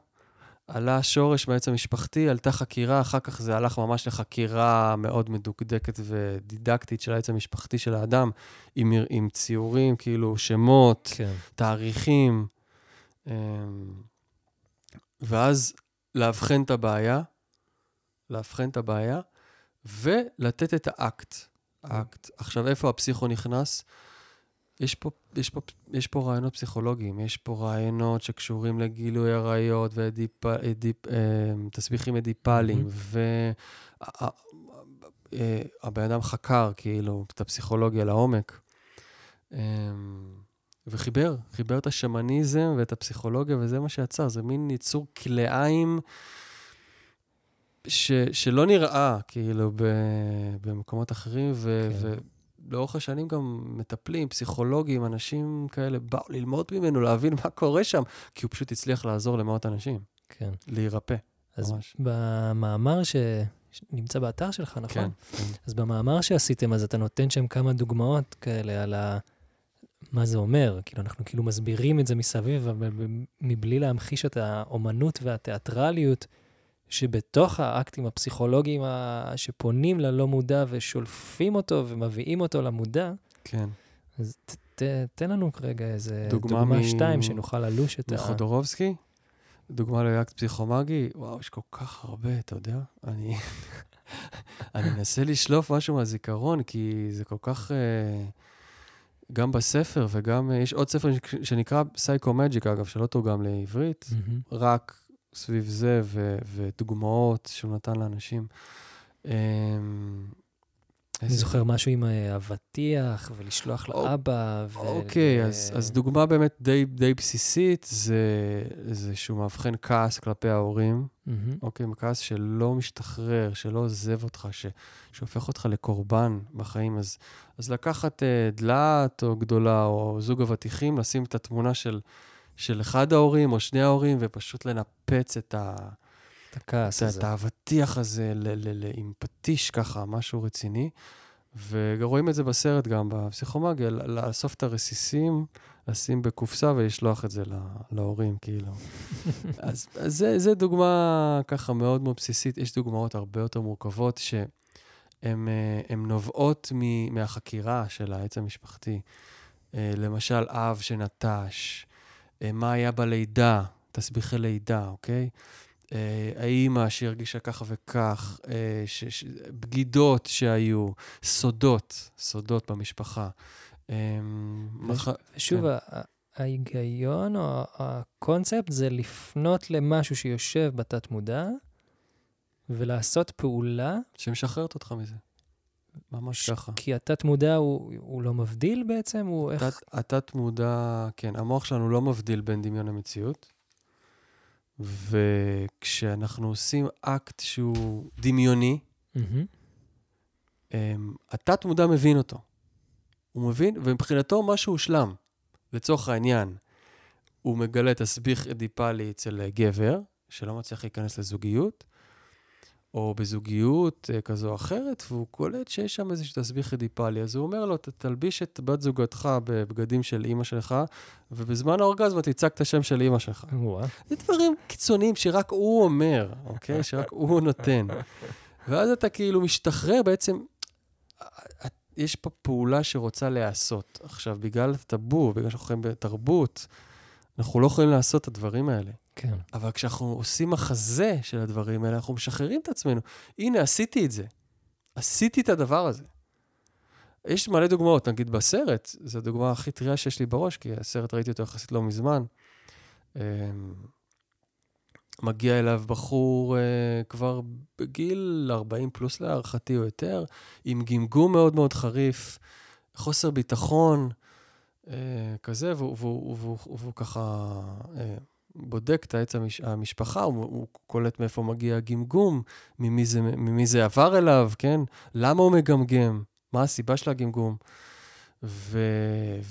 עלה שורש בעץ המשפחתי, עלתה חקירה, אחר כך זה הלך ממש לחקירה מאוד מדוקדקת ודידקטית של העץ המשפחתי של האדם, עם, עם ציורים, כאילו שמות, כן. תאריכים. אמ, ואז לאבחן את הבעיה, לאבחן את הבעיה, ולתת את האקט. האקט. עכשיו, איפה הפסיכו נכנס? יש פה, יש, פה, יש פה רעיונות פסיכולוגיים, יש פה רעיונות שקשורים לגילוי עריות ותסביכים אדיפליים, והבן אדם חקר כאילו את הפסיכולוגיה לעומק, אמ, וחיבר, חיבר את השמניזם ואת הפסיכולוגיה, וזה מה שיצר, זה מין יצור כלאיים. ש, שלא נראה, כאילו, ב, במקומות אחרים, ו, כן. ולאורך השנים גם מטפלים, פסיכולוגים, אנשים כאלה, באו ללמוד ממנו, להבין מה קורה שם, כי הוא פשוט הצליח לעזור למאות אנשים. כן. להירפא, אז ממש. במאמר ש... שנמצא באתר שלך, נכון? כן, כן. אז במאמר שעשיתם, אז אתה נותן שם כמה דוגמאות כאלה על ה... מה זה אומר. כאילו, אנחנו כאילו מסבירים את זה מסביב, אבל מבלי להמחיש את האומנות והתיאטרליות שבתוך האקטים הפסיכולוגיים שפונים ללא מודע ושולפים אותו ומביאים אותו למודע, כן. אז ת, ת, תן לנו כרגע איזה דוגמה, דוגמה מ... שתיים שנוכל ללוש את ה... מחודורובסקי? דוגמה לאקט פסיכומגי? וואו, יש כל כך הרבה, אתה יודע? אני, [laughs] אני מנסה לשלוף משהו מהזיכרון, כי זה כל כך... Uh, גם בספר וגם, יש עוד ספר שנקרא סייקו מג'יק, אגב, שלא תורגם לעברית, mm-hmm. רק סביב זה, ו, ודוגמאות שהוא נתן לאנשים. אמ, אני זוכר משהו עם אה, אבטיח, ולשלוח לאבא. ו... אוקיי, אז, אז דוגמה באמת די, די בסיסית, זה, זה שהוא מאבחן כעס כלפי ההורים. Mm-hmm. אוקיי, כעס שלא משתחרר, שלא עוזב אותך, ש, שהופך אותך לקורבן בחיים. אז, אז לקחת uh, דלת או גדולה, או זוג אבטיחים, לשים את התמונה של... של אחד ההורים או שני ההורים, ופשוט לנפץ את ה... את הכעס הזה. את האבטיח הזה ל- ל- ל- עם פטיש ככה, משהו רציני. ורואים את זה בסרט גם, בפסיכומגיה, לאסוף את הרסיסים, לשים בקופסה ולשלוח את זה להורים, כאילו. [laughs] אז, אז זה, זה דוגמה ככה מאוד מאוד בסיסית. יש דוגמאות הרבה יותר מורכבות שהן אה, נובעות מהחקירה של העץ המשפחתי. אה, למשל, אב שנטש, מה היה בלידה, תסביכי לידה, אוקיי? אה, האימא שהרגישה ככה וכך, אה, ש, ש, בגידות שהיו, סודות, סודות במשפחה. ושוב, כן. ההיגיון או הקונספט זה לפנות למשהו שיושב בתת-מודע ולעשות פעולה... שמשחררת אותך מזה. ממש ש... ככה. כי התת-מודע הוא, הוא לא מבדיל בעצם? הוא איך... התת-מודע, כן, המוח שלנו לא מבדיל בין דמיון למציאות. וכשאנחנו עושים אקט שהוא דמיוני, mm-hmm. התת-מודע מבין אותו. הוא מבין, ומבחינתו משהו הושלם. לצורך העניין, הוא מגלה תסביך אדיפלי אצל גבר, שלא מצליח להיכנס לזוגיות, או בזוגיות אה, כזו או אחרת, והוא קולט שיש שם איזשהו תסביך אדיפלי. אז הוא אומר לו, תלביש את בת זוגתך בבגדים של אימא שלך, ובזמן האורגזמה תצעק את השם של אימא שלך. זה דברים קיצוניים שרק הוא אומר, אוקיי? [laughs] שרק הוא נותן. ואז אתה כאילו משתחרר בעצם, יש פה פעולה שרוצה להיעשות. עכשיו, בגלל הטאבו, בגלל שאנחנו חיים בתרבות, אנחנו לא יכולים לעשות את הדברים האלה. כן. אבל כשאנחנו עושים מחזה של הדברים האלה, אנחנו משחררים את עצמנו. הנה, עשיתי את זה. עשיתי את הדבר הזה. יש מלא דוגמאות, נגיד בסרט, זו הדוגמה הכי טריה שיש לי בראש, כי הסרט ראיתי אותו יחסית לא מזמן. אמ, מגיע אליו בחור uh, כבר בגיל 40 פלוס להערכתי או יותר, עם גמגום מאוד מאוד חריף, חוסר ביטחון uh, כזה, והוא, והוא, והוא, והוא, והוא ככה uh, בודק את העץ המש... המשפחה, הוא, הוא קולט מאיפה מגיע הגמגום, ממי זה, ממי זה עבר אליו, כן? למה הוא מגמגם? מה הסיבה של הגמגום? ו...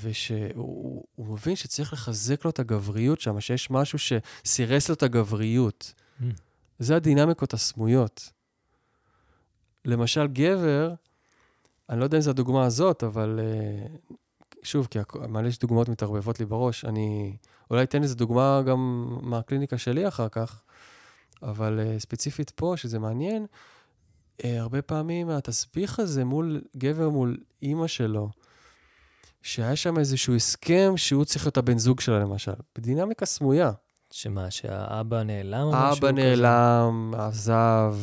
ושהוא הוא מבין שצריך לחזק לו את הגבריות שם, שיש משהו שסירס לו את הגבריות. Mm. זה הדינמיקות הסמויות. למשל, גבר, אני לא יודע אם זו הדוגמה הזאת, אבל אה, שוב, כי מלא יש דוגמאות מתערבבות לי בראש. אני אולי אתן איזו דוגמה גם מהקליניקה שלי אחר כך, אבל uh, ספציפית פה, שזה מעניין, uh, הרבה פעמים התסביך הזה מול גבר מול אימא שלו, שהיה שם איזשהו הסכם שהוא צריך להיות הבן זוג שלה, למשל, בדינמיקה סמויה. שמה, שהאבא נעלם או משהו כזה? האבא נעלם, עזב,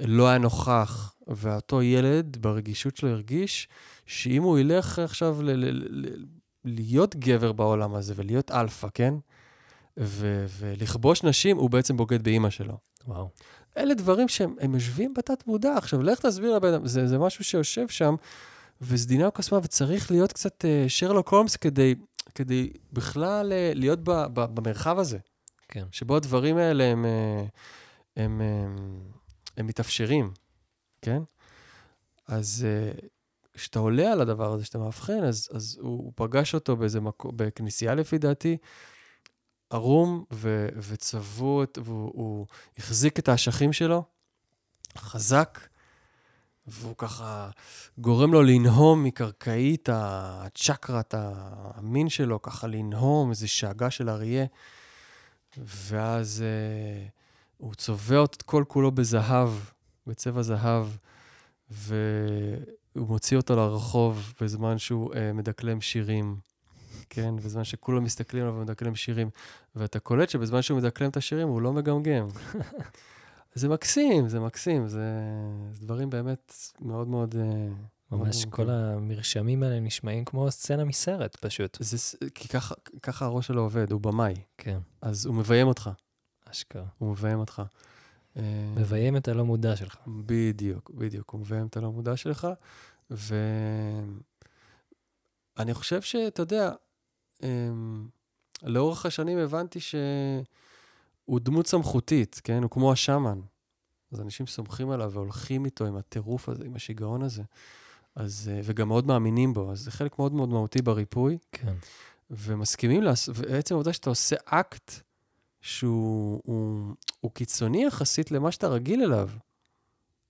לא היה נוכח, ואותו ילד, ברגישות שלו, הרגיש שאם הוא ילך עכשיו ל- ל- ל- להיות גבר בעולם הזה ולהיות אלפא, כן? ו- ולכבוש נשים, הוא בעצם בוגד באימא שלו. וואו. אלה דברים שהם יושבים בתת מודע. עכשיו, לך תסביר לבן אדם, זה, זה משהו שיושב שם, וזה דינמיקה סמויה, וצריך להיות קצת uh, שרלוק הולמס כדי, כדי בכלל uh, להיות ב, ב, במרחב הזה. כן. שבו הדברים האלה הם, אה, הם, הם, הם מתאפשרים, כן? אז אה, כשאתה עולה על הדבר הזה, כשאתה מאבחן, אז, אז הוא, הוא פגש אותו באיזה מקום, בכנסייה לפי דעתי, ערום ו, וצבוט, והוא הוא החזיק את האשכים שלו, חזק, והוא ככה גורם לו לנהום מקרקעית הצ'קרת המין שלו, ככה לנהום, איזו שאגה של אריה. ואז אה, הוא צובע את כל כולו בזהב, בצבע זהב, והוא מוציא אותו לרחוב בזמן שהוא אה, מדקלם שירים, כן? בזמן שכולם מסתכלים עליו ומדקלם שירים, ואתה קולט שבזמן שהוא מדקלם את השירים הוא לא מגמגם. [laughs] זה מקסים, זה מקסים, זה, זה דברים באמת מאוד מאוד... אה, ממש מאוד כל מאוד- המרשמים האלה נשמעים כמו סצנה מסרט, פשוט. זה, כי ככה, ככה הראש שלו עובד, הוא במאי, כן, אז הוא מביים אותך, אשכרה. הוא מביים אותך. אה, מביים את הלא מודע שלך. בדיוק, בדיוק, הוא מביים את הלא מודע שלך, ואני חושב שאתה יודע, אמ, לאורך השנים הבנתי שהוא דמות סמכותית, כן? הוא כמו השאמן. אז אנשים סומכים עליו והולכים איתו עם הטירוף הזה, עם השיגעון הזה, אז, אה, וגם מאוד מאמינים בו, אז זה חלק מאוד מאוד מהותי בריפוי. כן. ומסכימים לעשות, ועצם העובדה שאתה עושה אקט שהוא הוא, הוא קיצוני יחסית למה שאתה רגיל אליו,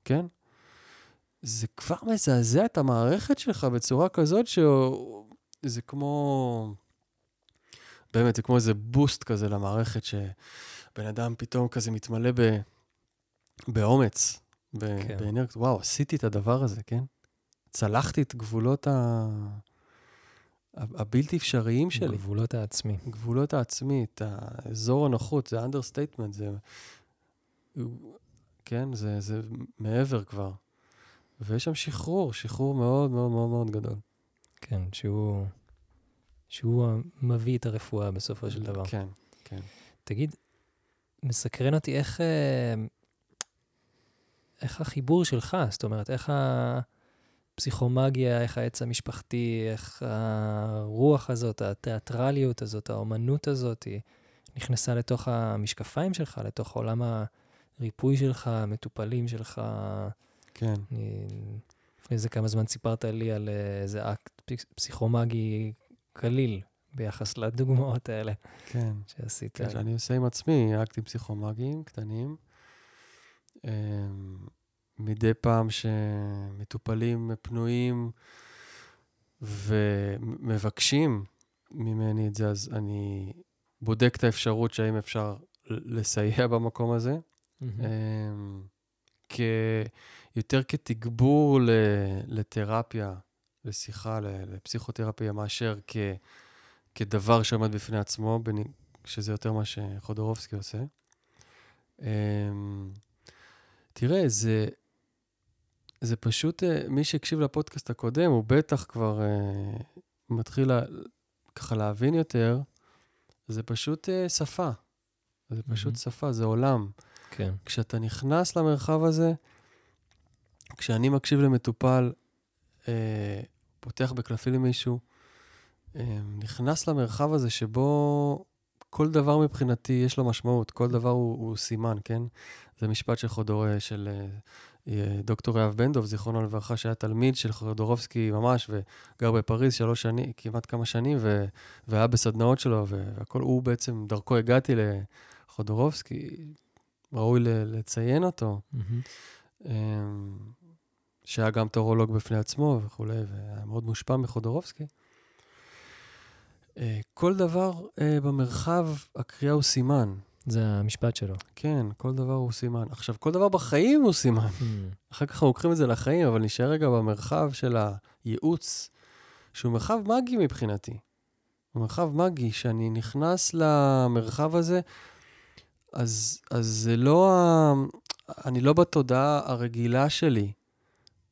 כן? זה כבר מזעזע את המערכת שלך בצורה כזאת שזה כמו... באמת, זה כמו איזה בוסט כזה למערכת, שבן אדם פתאום כזה מתמלא ב... באומץ, ב... כן. באנרגיות. וואו, עשיתי את הדבר הזה, כן? צלחתי את גבולות ה... הבלתי אפשריים שלי. גבולות העצמי. גבולות העצמית, האזור הנוחות, זה understatement, זה... כן, זה, זה מעבר כבר. ויש שם שחרור, שחרור מאוד מאוד מאוד מאוד גדול. כן, שהוא... שהוא מביא את הרפואה בסופו של דבר. כן, כן. תגיד, מסקרן אותי איך, אה, איך החיבור שלך, זאת אומרת, איך הפסיכומגיה, איך העץ המשפחתי, איך הרוח הזאת, התיאטרליות הזאת, האומנות הזאת, היא נכנסה לתוך המשקפיים שלך, לתוך עולם הריפוי שלך, המטופלים שלך. כן. אני, לפני איזה כמה זמן סיפרת לי על איזה אקט פסיכ- פסיכומגי קליל ביחס לדוגמאות האלה כן. שעשית. כן, שאני עושה עם עצמי אקטים פסיכומגיים קטנים. מדי פעם שמטופלים פנויים ומבקשים ממני את זה, אז אני בודק את האפשרות שהאם אפשר לסייע במקום הזה. מהמם. אמ, כ... יותר כתגבור ל... לתרפיה, לשיחה. לפסיכותרפיה, מאשר כ... כדבר שעומד בפני עצמו, בנ... שזה יותר מה שחודורובסקי עושה. אמ, תראה, זה, זה פשוט, אה, מי שהקשיב לפודקאסט הקודם, הוא בטח כבר uh, מתחיל לה, ככה להבין יותר, זה פשוט uh, שפה. זה פשוט מהמם. שפה, זה עולם. כן. כשאתה נכנס למרחב הזה, כשאני מקשיב למטופל, אה, פותח בקלפי למישהו, אה, נכנס למרחב הזה שבו כל דבר מבחינתי יש לו משמעות, כל דבר הוא, הוא סימן, כן? זה משפט של חודור... של דוקטור יהב בן דב, זיכרונו לברכה, שהיה תלמיד של חודורובסקי ממש, וגר בפריז שלוש שנים, כמעט כמה שנים, ו, והיה בסדנאות שלו, והכל, הוא בעצם, דרכו הגעתי לחודורובסקי, ראוי לציין אותו. Mm-hmm. שהיה גם טורולוג בפני עצמו וכולי, והיה מאוד מושפע מחודורובסקי. אה, כל דבר במרחב, הקריאה הוא סימן. זה המשפט שלו. כן, כל דבר הוא סימן. עכשיו, כל דבר בחיים הוא סימן. Mm. אחר כך אנחנו לוקחים את זה לחיים, אבל נשאר רגע במרחב של הייעוץ, שהוא מרחב מגי מבחינתי. הוא מרחב מגי, שאני נכנס למרחב הזה, אז, אז זה לא ה... אני לא בתודעה הרגילה שלי,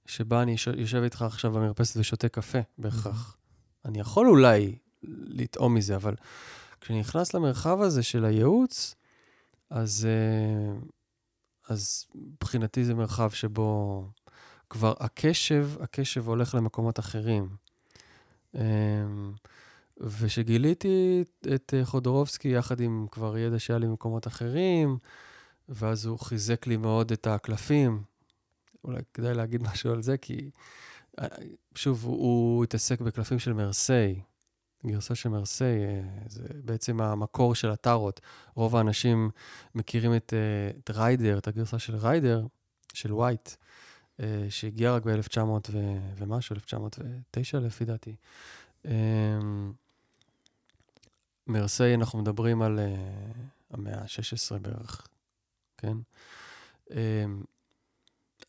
שבה אני יושב איתך עכשיו במרפסת ושותה קפה, בהכרח. Mm-hmm. אני יכול אולי לטעום מזה, אבל כשאני נכנס למרחב הזה של הייעוץ, אז, אה, אז מבחינתי זה מרחב שבו כבר הקשב, הקשב הולך למקומות אחרים. אמ, ושגיליתי את חודורובסקי יחד עם כבר ידע שהיה לי במקומות אחרים, ואז הוא חיזק לי מאוד את הקלפים. אולי כדאי להגיד משהו על זה, כי אה, שוב, הוא התעסק בקלפים של מרסיי. גרסה של מרסיי, אה, זה בעצם המקור של הטארות. רוב האנשים מכירים את, אה, את ריידר, את הגרסה של ריידר, של ווייט, אה, שהגיעה רק ב-1900 ומשהו, 1909 לפי דעתי. מרסיי, אנחנו מדברים על המאה ה-16 בערך, כן?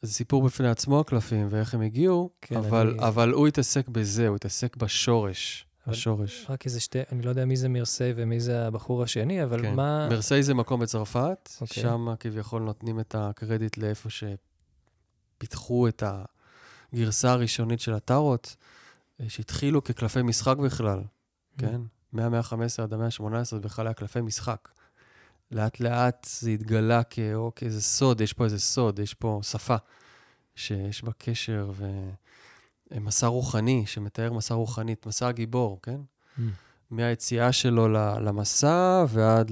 זה סיפור בפני עצמו, הקלפים, ואיך הם הגיעו, כן, אבל, אני... אבל הוא התעסק בזה, הוא התעסק בשורש. השורש. רק איזה שתי, אני לא יודע מי זה מרסיי ומי זה הבחור השני, אבל כן. מה... מרסיי זה מקום בצרפת, okay. אוקיי. שם כביכול נותנים את הקרדיט לאיפה שפיתחו את הגרסה הראשונית של הטארות, אה, שהתחילו כקלפי משחק בכלל, mm. כן? מהמאה ה-15 עד המאה ה-18 זה בכלל היה קלפי משחק. לאט לאט זה התגלה כאיזה סוד, יש פה איזה סוד, יש פה שפה שיש בה קשר ו... מסע רוחני, שמתאר מסע רוחנית, מסע הגיבור, כן? Mm. מהיציאה שלו למסע ועד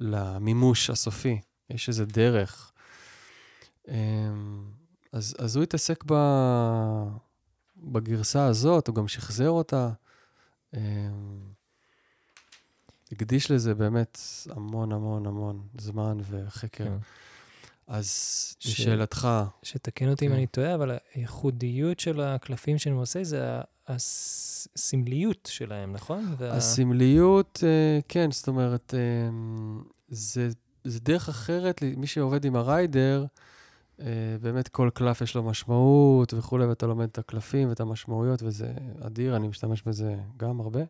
למימוש הסופי. יש איזה דרך. אמ, אז, אז הוא התעסק ב, בגרסה הזאת, הוא גם שחזר אותה. אמ, הקדיש לזה באמת המון המון המון זמן וחקר. כן. אז ש... לשאלתך... שתקן אותי כן. אם אני טועה, אבל הייחודיות של הקלפים של מוסי זה הסמליות שלהם, נכון? וה... הסמליות, אה, כן, זאת אומרת, אה, זה, זה דרך אחרת, מי שעובד עם הריידר, אה, באמת כל קלף יש לו משמעות וכולי, ואתה לומד את הקלפים ואת המשמעויות, וזה אדיר, אני משתמש בזה גם הרבה.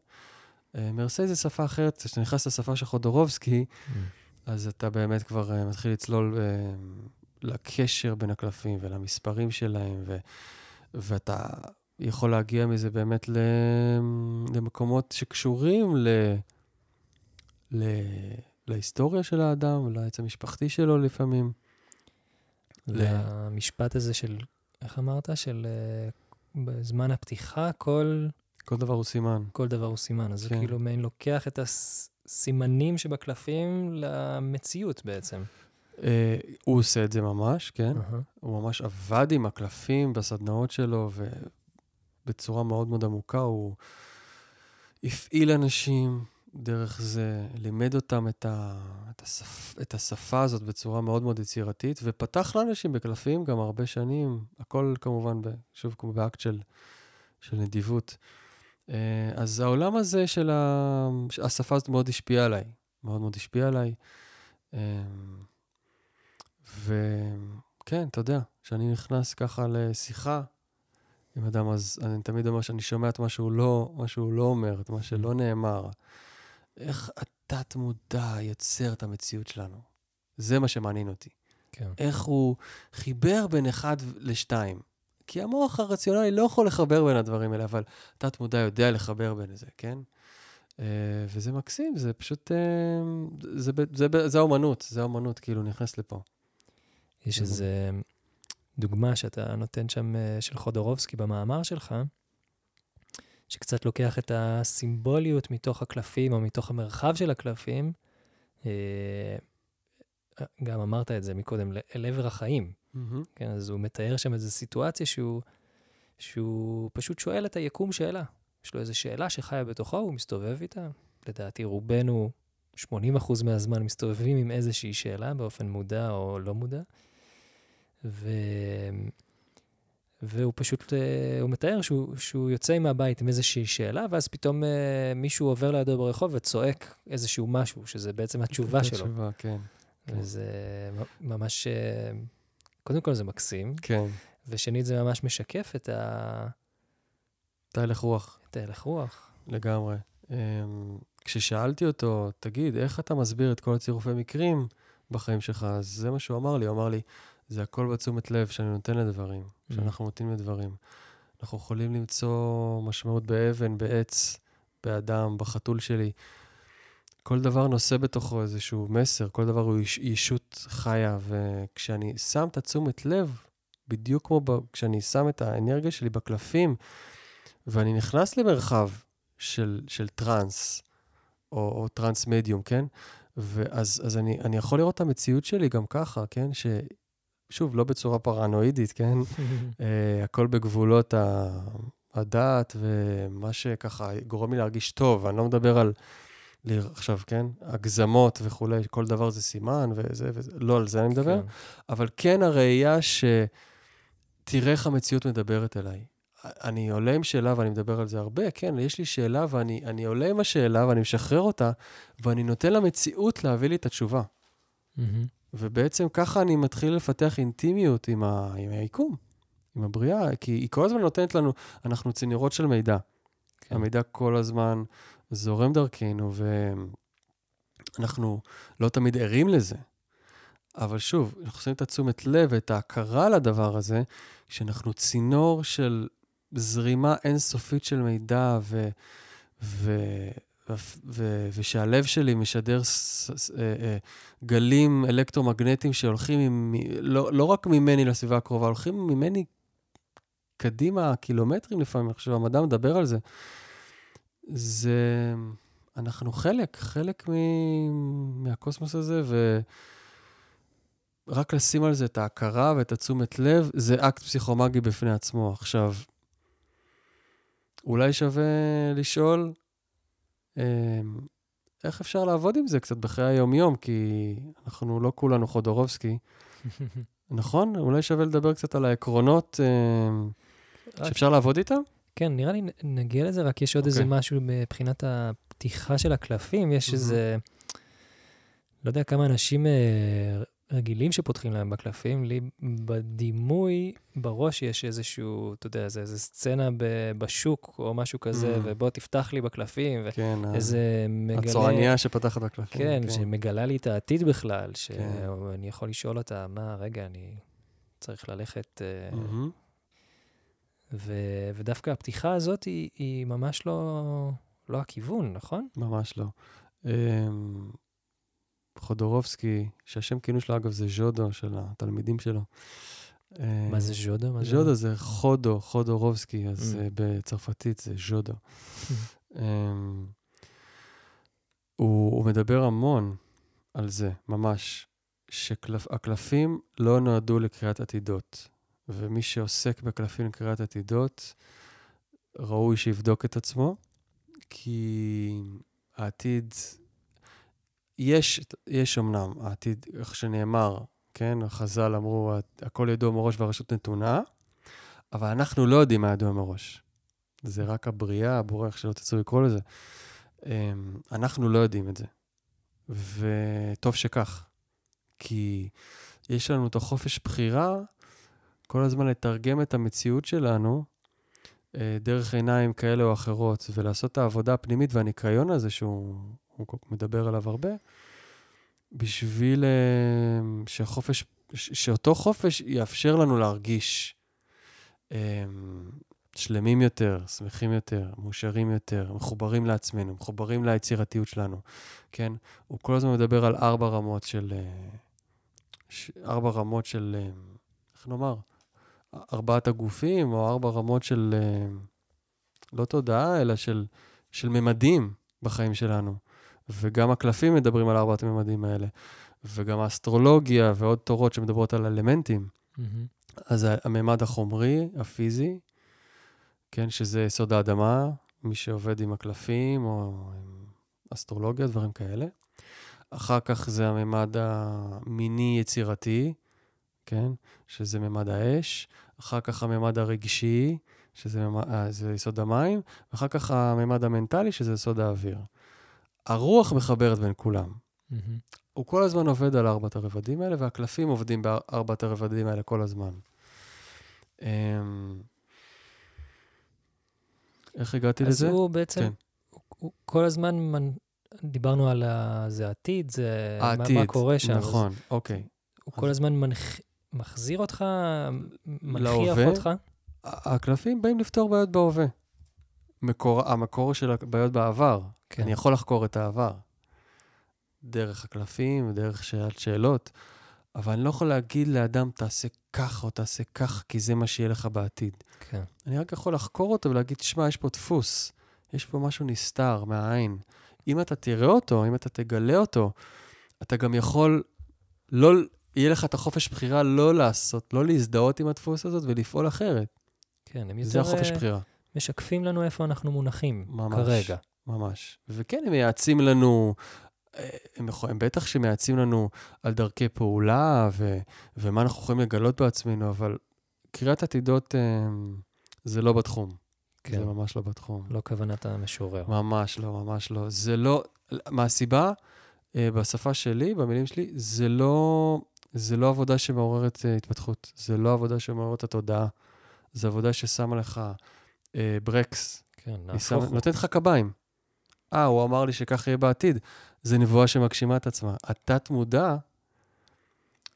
מרסיי זה שפה אחרת, כשאתה נכנס לשפה של חודורובסקי, mm. אז אתה באמת כבר uh, מתחיל לצלול uh, לקשר בין הקלפים ולמספרים שלהם, ו, ואתה יכול להגיע מזה באמת ל, למקומות שקשורים ל, ל, להיסטוריה של האדם, לעץ המשפחתי שלו לפעמים. למשפט הזה של, איך אמרת? של uh, בזמן הפתיחה, כל... כל דבר הוא סימן. כל דבר הוא סימן. אז כן. זה כאילו מעין לוקח את הס... סימנים שבקלפים למציאות בעצם. Uh, הוא עושה את זה ממש, כן. Uh-huh. הוא ממש עבד עם הקלפים בסדנאות שלו, ובצורה מאוד מאוד עמוקה הוא הפעיל אנשים דרך זה, לימד אותם את, ה, את, השפ, את השפה הזאת בצורה מאוד מאוד יצירתית, ופתח לאנשים בקלפים גם הרבה שנים, הכל כמובן, ב, שוב, כמו באקט של, של נדיבות. אה, אז העולם הזה של השפה הזאת מאוד השפיע עליי, מאוד מאוד השפיע עליי. אה, וכן, אתה יודע, כשאני נכנס ככה לשיחה עם אדם, אז אני תמיד אומר שאני שומע את מה שהוא לא, מה שהוא לא אומר, את מה שלא נאמר. איך התת-מודע יוצר את המציאות שלנו. זה מה שמעניין אותי. כן. איך הוא חיבר בין אחד לשתיים. כי המוח הרציונלי לא יכול לחבר בין הדברים האלה, אבל תת-מודע יודע לחבר בין זה, כן? Uh, וזה מקסים, זה פשוט, uh, זה, זה, זה, זה האומנות, זה האומנות, כאילו, נכנס לפה. יש איזו דוגמה שאתה נותן שם uh, של חודורובסקי במאמר שלך, שקצת לוקח את הסימבוליות מתוך הקלפים או מתוך המרחב של הקלפים. גם אמרת את זה מקודם, אל עבר החיים. מהמם. כן, אז הוא מתאר שם איזו סיטואציה שהוא, שהוא פשוט שואל את היקום שאלה. יש לו איזו שאלה שחיה בתוכו, הוא מסתובב איתה. לדעתי, רובנו, 80% מהזמן מסתובבים עם איזושהי שאלה באופן מודע או לא מודע. ו... והוא פשוט, אה, הוא מתאר שהוא, שהוא יוצא מהבית עם איזושהי שאלה, ואז פתאום אה, מישהו עובר לידו ברחוב וצועק איזשהו משהו, שזה בעצם התשובה שלו. התשובה, כן. כן. וזה ממש, אה, קודם כל זה מקסים, כן. ושנית זה ממש משקף את, ה... את ההלך רוח. את ההלך רוח. לגמרי. אמ, כששאלתי אותו, תגיד, איך אתה מסביר את כל הצירופי מקרים בחיים שלך? אז זה מה שהוא אמר לי, הוא אמר לי, זה הכל בתשומת לב שאני נותן לדברים, Mm. שאנחנו נותנים לדברים. אנחנו יכולים למצוא משמעות באבן, בעץ, באדם, בחתול שלי. כל דבר נושא בתוכו איזשהו מסר, כל דבר הוא יש, ישות חיה, וכשאני שם את התשומת לב, בדיוק כמו ב, כשאני שם את האנרגיה שלי בקלפים, ואני נכנס למרחב של, של טראנס, או, או טראנס מדיום, כן? ואז אז אני, אני יכול לראות את המציאות שלי גם ככה, כן? ששוב, לא בצורה פרנואידית, כן? uh, [laughs] הכל בגבולות ה- הדעת, ומה שככה גורם לי להרגיש טוב. אני לא מדבר על, עכשיו, כן? הגזמות וכולי, כל דבר זה סימן, וזה, וזה, לא על זה אני מדבר. כן. אבל כן הראייה שתראה איך המציאות מדברת אליי. אני עולה עם שאלה ואני מדבר על זה הרבה, כן, יש לי שאלה ואני אני עולה עם השאלה ואני משחרר אותה, ואני נותן למציאות להביא לי את התשובה. מהמם. ובעצם ככה אני מתחיל לפתח אינטימיות עם, ה, עם היקום, עם הבריאה, כי היא כל הזמן נותנת לנו, אנחנו צינורות של מידע. כן. המידע כל הזמן זורם דרכנו, ואנחנו לא תמיד ערים לזה. אבל שוב, אנחנו שמים את התשומת לב ואת ההכרה לדבר הזה, שאנחנו צינור של זרימה אינסופית של מידע, ו, ו, ו, ושהלב שלי משדר ס, ס, אה, אה, גלים אלקטרומגנטיים שהולכים, עם, לא, לא רק ממני לסביבה הקרובה, הולכים ממני קדימה קילומטרים לפעמים, עכשיו המדע מדבר על זה. זה, אנחנו חלק, חלק מ, מהקוסמוס הזה, ורק לשים על זה את ההכרה ואת התשומת לב, זה אקט פסיכומגי בפני עצמו. עכשיו, אולי שווה לשאול, אה, איך אפשר לעבוד עם זה קצת בחיי היום-יום, כי אנחנו לא כולנו חודורובסקי, [laughs] נכון? אולי שווה לדבר קצת על העקרונות אה, שאפשר לעבוד איתם? כן, נראה לי נגיע לזה, רק יש עוד איזה אוקיי. משהו מבחינת הפתיחה של הקלפים, יש מהמם. איזה, לא יודע כמה אנשים אה, רגילים שפותחים להם בקלפים, לי בדימוי, בראש יש איזשהו, אתה יודע, זה איזה סצנה ב- בשוק או משהו כזה, Mm. ובוא תפתח לי בקלפים, כן, ואיזה מגלה... הצועניה שפתחת בקלפים. כן, שמגלה לי את העתיד בכלל, כן. שאני יכול לשאול אותה, מה, רגע, אני צריך ללכת... אה, מהמם. ו- ודווקא הפתיחה הזאת היא, היא ממש לא, לא הכיוון, נכון? ממש לא. אמ, חודורובסקי, שהשם כינוי שלו, אגב, זה ז'ודו של התלמידים שלו. אמ, מה זה ז'ודו? מה ז'ודו זה חודו, חודורובסקי, אז Mm. אה, בצרפתית זה ז'ודו. [laughs] אמ, הוא, הוא מדבר המון על זה, ממש, שהקלפים לא נועדו לקריאת עתידות, ומי שעוסק בקלפים לקריאת עתידות, ראוי שיבדוק את עצמו, כי העתיד, יש, יש אמנם, העתיד, איך שנאמר, כן, החז"ל אמרו, הכל ידוע מראש והרשות נתונה, אבל אנחנו לא יודעים מה ידוע מראש. זה רק הבריאה, הבורא, איך שלא תצאו לקרוא לזה. אמ, אנחנו לא יודעים את זה. וטוב שכך, כי יש לנו את החופש בחירה כל הזמן לתרגם את המציאות שלנו אה, דרך עיניים כאלה או אחרות, ולעשות את העבודה הפנימית והניקיון הזה שהוא הוא מדבר עליו הרבה, בשביל אה, שהחופש, שאותו חופש יאפשר לנו להרגיש אה, שלמים יותר, שמחים יותר, מאושרים יותר, מחוברים לעצמנו, מחוברים ליצירתיות שלנו, כן? הוא כל הזמן מדבר על ארבע רמות של... אה, ארבע רמות של... אה, איך נאמר? ארבעת הגופים, או ארבע רמות של... אה, לא תודעה, אלא של, של ממדים בחיים שלנו. וגם הקלפים מדברים על ארבעת הממדים האלה. וגם האסטרולוגיה ועוד תורות שמדברות על אלמנטים. מהמם. אז הממד החומרי, הפיזי, כן, שזה יסוד האדמה, מי שעובד עם הקלפים או עם אסטרולוגיה, דברים כאלה. אחר כך זה הממד המיני-יצירתי, כן, שזה ממד האש. אחר כך הממד הרגשי, שזה ממד, אה, יסוד המים. ואחר כך הממד המנטלי, שזה יסוד האוויר. הרוח מחברת בין כולם. מהמם. הוא כל הזמן עובד על ארבעת הרבדים האלה, והקלפים עובדים בארבעת הרבדים האלה כל הזמן. אמ, איך הגעתי אז לזה? הוא בעצם, כן. הוא, הוא כל הזמן, מנ... דיברנו על ה... זה העתיד, זה מה, העתיד, מה קורה שם. אז נכון, אוקיי. הוא כל הזמן מנח... מחזיר אותך, מנכיח? אותך. הקלפים באים לפתור בעיות בהווה. מקור, המקור של הבעיות בעבר. כן. אני יכול לחקור את העבר. דרך הקלפים, דרך שאלת שאלות, אבל אני לא יכול להגיד לאדם, תעשה ככה או תעשה ככה, כי זה מה שיהיה לך בעתיד. כן. אני רק יכול לחקור אותו ולהגיד, תשמע, יש פה דפוס, יש פה משהו נסתר מהעין. אם אתה תראה אותו, אם אתה תגלה אותו, אתה גם יכול, לא, יהיה לך את החופש בחירה לא לעשות, לא להזדהות עם הדפוס הזאת ולפעול אחרת. כן, הם זה יותר החופש אה, בחירה, משקפים לנו איפה אנחנו מונחים ממש. כרגע. ממש. וכן, הם מייעצים לנו, אה, הם, הם בטח שמייעצים לנו על דרכי פעולה ו, ומה אנחנו יכולים לגלות בעצמנו, אבל קריאת עתידות אה, זה לא בתחום. כן, זה ממש לא בתחום. לא כוונת המשורר. ממש לא, ממש לא. זה לא, מהסיבה, בשפה שלי, במילים שלי, זה לא, זה לא עבודה שמעוררת אה, התפתחות. זה לא עבודה שמעוררת התודעה. זו עבודה ששמה לך אה, ברקס. כן, נהפוך הוא. נותנת לך קביים. אה, הוא אמר לי שכך יהיה בעתיד. זו נבואה שמגשימה את עצמה. התת-מודע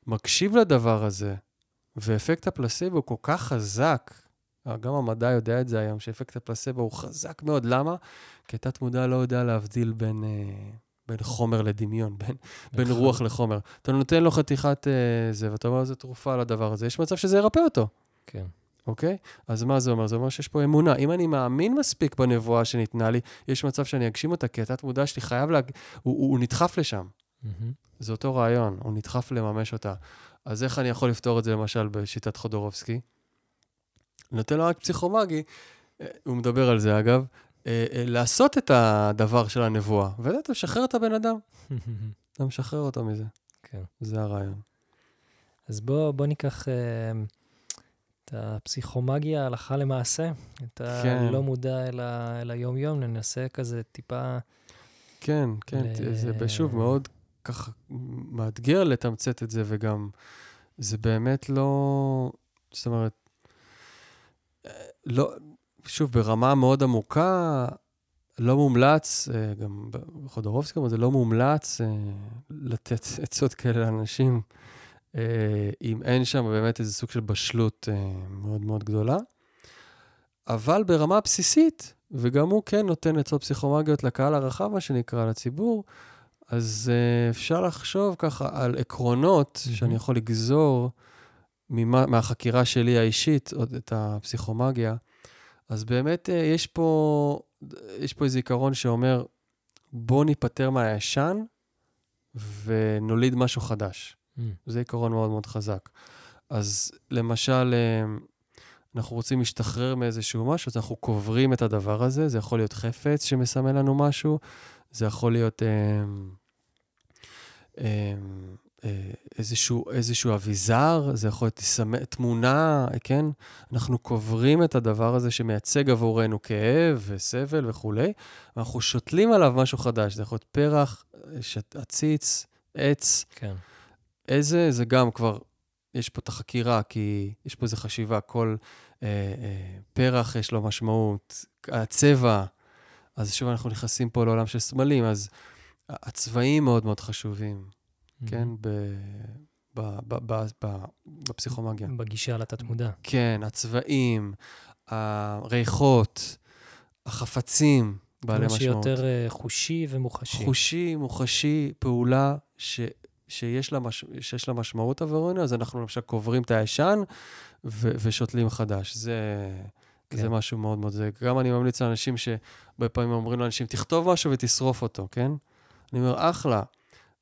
מקשיב לדבר הזה, ואפקט הפלסבו הוא כל כך חזק, גם המדע יודע את זה היום, שאפקט הפלסבו הוא חזק מאוד. למה? כי התת-מודע לא יודע להבדיל בין, אה, בין חומר לדמיון, בין, בין. רוח לחומר. אתה נותן לו חתיכת אה, זה, ואתה אומר, זו תרופה לדבר הזה, יש מצב שזה ירפא אותו. כן, אוקיי? אז מה זה אומר? זה אומר שיש פה אמונה. אם אני מאמין מספיק בנבואה שניתנה לי, יש מצב שאני אגשים אותה, כי התת-מודע שלי חייב להג... הוא, הוא, הוא נדחף לשם. מהמם. זה אותו רעיון, הוא נדחף לממש אותה. אז איך אני יכול לפתור את זה, למשל, בשיטת חודורובסקי? נותן לו רק פסיכומגי, אה, הוא מדבר על זה, אגב, לעשות את הדבר של הנבואה. ואתה משחרר את הבן אדם, [laughs] אתה משחרר אותו מזה. כן. זה הרעיון. אז בוא, בוא ניקח אה, את הפסיכומגיה הלכה למעשה, את כן. הלא מודע אל, ה, אל היום-יום, ננסה כזה טיפה, כן, כן, ל- זה שוב מאוד ככה מאתגר לתמצת את זה, וגם זה באמת לא, זאת אומרת, אה, לא, שוב, ברמה מאוד עמוקה, לא מומלץ, אה, גם בחודורובסקי, אבל זה לא מומלץ אה, לתת [laughs] עצות כאלה לאנשים, אה, אם אין שם באמת איזה סוג של בשלות מאוד מאוד גדולה. אבל ברמה הבסיסית, וגם הוא כן נותן עצות פסיכומגיות לקהל הרחב, מה שנקרא, לציבור, אז אפשר לחשוב ככה על עקרונות מהמם. שאני יכול לגזור ממה, מהחקירה שלי האישית, עוד את הפסיכומגיה. אז באמת uh, יש פה, יש פה איזה עיקרון שאומר, בוא ניפטר מהישן ונוליד משהו חדש. mm, זה עיקרון מאוד מאוד חזק. אז למשל, אה, אנחנו רוצים להשתחרר מאיזשהו משהו, אז אנחנו קוברים את הדבר הזה, זה יכול להיות חפץ שמסמל לנו משהו, זה יכול להיות אה, אה, אה, איזשהו, איזשהו אביזר, זה יכול להיות תסמ- תמונה, כן? אנחנו קוברים את הדבר הזה שמייצג עבורנו כאב וסבל וכולי, ואנחנו שותלים עליו משהו חדש, זה יכול להיות פרח, שת- עציץ, עץ, כן, איזה, זה גם כבר, יש פה את החקירה, כי יש פה איזו חשיבה, כל אה, אה, פרח יש לו משמעות, הצבע, אז שוב אנחנו נכנסים פה לעולם של סמלים, אז הצבעים מאוד מאוד חשובים, כן, ב, ב, ב, ב, ב, בפסיכומגיה. בגישה לתת-מודע. כן, הצבעים, הריחות, החפצים בעלי משמעות. שיותר אה, חושי ומוחשי. חושי, מוחשי, פעולה ש, שיש, לה מש, שיש לה משמעות עבורנו, אז אנחנו למשל קוברים את הישן ו, ושותלים חדש. זה, כן. זה משהו מאוד מאוד זה. גם אני ממליץ לאנשים שהרבה פעמים אומרים לאנשים, תכתוב משהו ותשרוף אותו, כן? אני אומר, אחלה,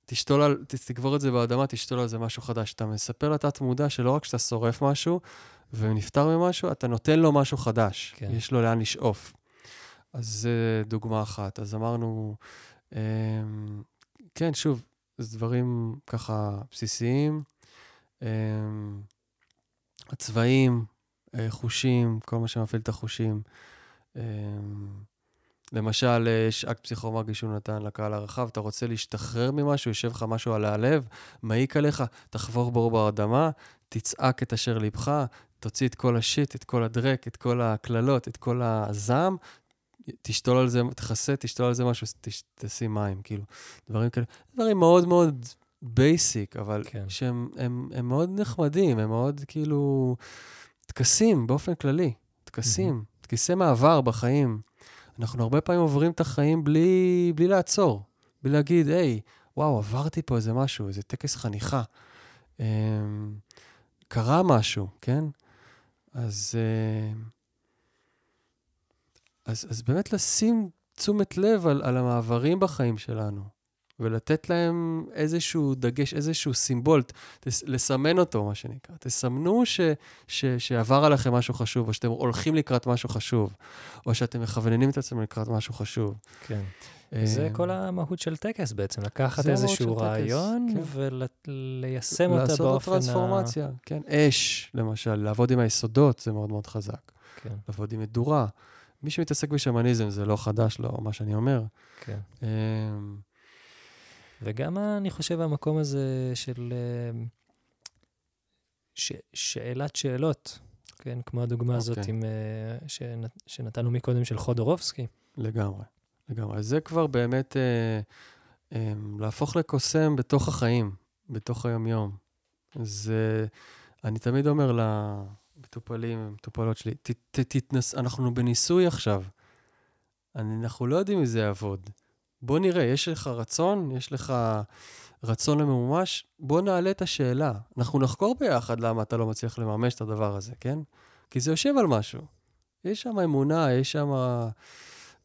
תשתול על, תקבור את זה באדמה, תשתול על זה משהו חדש. אתה מספר לתת מודע שלא רק שאתה שורף משהו ונפטר ממשהו, אתה נותן לו משהו חדש. כן. יש לו לאן לשאוף. אז זה דוגמה אחת. אז אמרנו, אמ, כן, שוב, זה דברים ככה בסיסיים. אמ, הצבעים, אה, חושים, כל מה שמפעיל את החושים. אמ, למשל, אה, יש אקט פסיכומגי שהוא נתן לקהל הרחב, אתה רוצה להשתחרר ממשהו, יושב לך משהו על הלב, מעיק עליך, תחבור בור באדמה, תצעק את אשר ליבך, תוציא את כל השיט, את כל הדרק, את כל הקללות, את כל הזעם, תשתול על זה, תכסה, תשתול על זה משהו, תש, תשים מים, כאילו, דברים כאלה. דברים מאוד מאוד basic, אבל כן. שהם הם, הם מאוד נחמדים, הם מאוד כאילו טקסים באופן כללי, טקסים, טקסי מעבר בחיים. אנחנו הרבה פעמים עוברים את החיים בלי, בלי לעצור, בלי להגיד, היי, וואו, עברתי פה איזה משהו, איזה טקס חניכה. אמ, קרה משהו, כן? אז, אה, אז, אז באמת לשים תשומת לב על, על המעברים בחיים שלנו, ולתת להם איזשהו דגש, איזשהו סימבול, תס, לסמן אותו, מה שנקרא. תסמנו ש, ש, שעבר עליכם משהו חשוב, או שאתם הולכים לקראת משהו חשוב, או שאתם מכווננים את עצמם לקראת משהו חשוב. כן. זה אה, כל המהות של טקס בעצם, לקחת זה איזשהו טקס, רעיון כן. וליישם אותה לעשות באופן... ה- טרנספורמציה, כן. אש, למשל, לעבוד עם היסודות, זה מאוד מאוד חזק. כן, לעבוד עם מדורה. מי שמתעסק בשמניזם זה לא חדש לו, מה שאני אומר. כן. וגם אני חושב המקום הזה של אה, ש, שאלת שאלות, כן, כמו הדוגמה הזאת אוקיי. עם, אה, שנת, שנתנו מקודם של חודורובסקי. לגמרי, לגמרי. זה כבר באמת אה, אה, להפוך לקוסם בתוך החיים, בתוך היום-יום. זה, אני תמיד אומר למטופלים, מטופלות שלי, ת, ת, תתנס, אנחנו בניסוי עכשיו. אני, אנחנו לא יודעים אם זה יעבוד. בוא נראה, יש לך רצון, יש לך רצון לממומש, בוא נעלה את השאלה. אנחנו נחקור ביחד למה אתה לא מצליח לממש את הדבר הזה, כן? כי זה יושב על משהו. יש שם אמונה, יש שם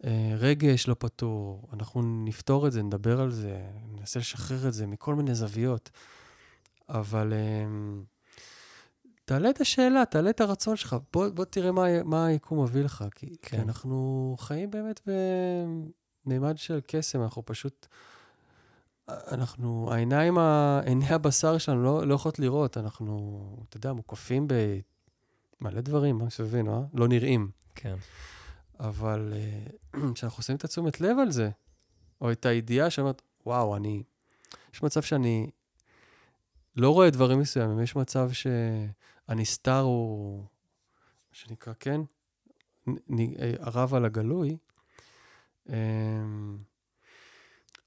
אה, רגש לא פתור. אנחנו נפתור את זה, נדבר על זה, ננסה לשחרר את זה מכל מיני זוויות. אבל אה, תעלה את השאלה, תעלה את הרצון שלך. בוא, בוא תראה מה, מה היקום מביא לך. כי, כן. כי. אנחנו חיים באמת במימד של קסם, אנחנו פשוט... אנחנו, העיניים, עיני הבשר שלנו לא, לא יכולות לראות, אנחנו, אתה יודע, מוקפים במלא דברים מסביבנו, אה? לא נראים. כן, אבל אה, [clears throat] כשאנחנו שמים את התשומת לב על זה, או את הידיעה שאומרת, וואו, אני... יש מצב שאני לא רואה דברים מסוימים, יש מצב שהנסתר הוא, מה שנקרא, כן, נ- נ- אה, הרב על הגלוי,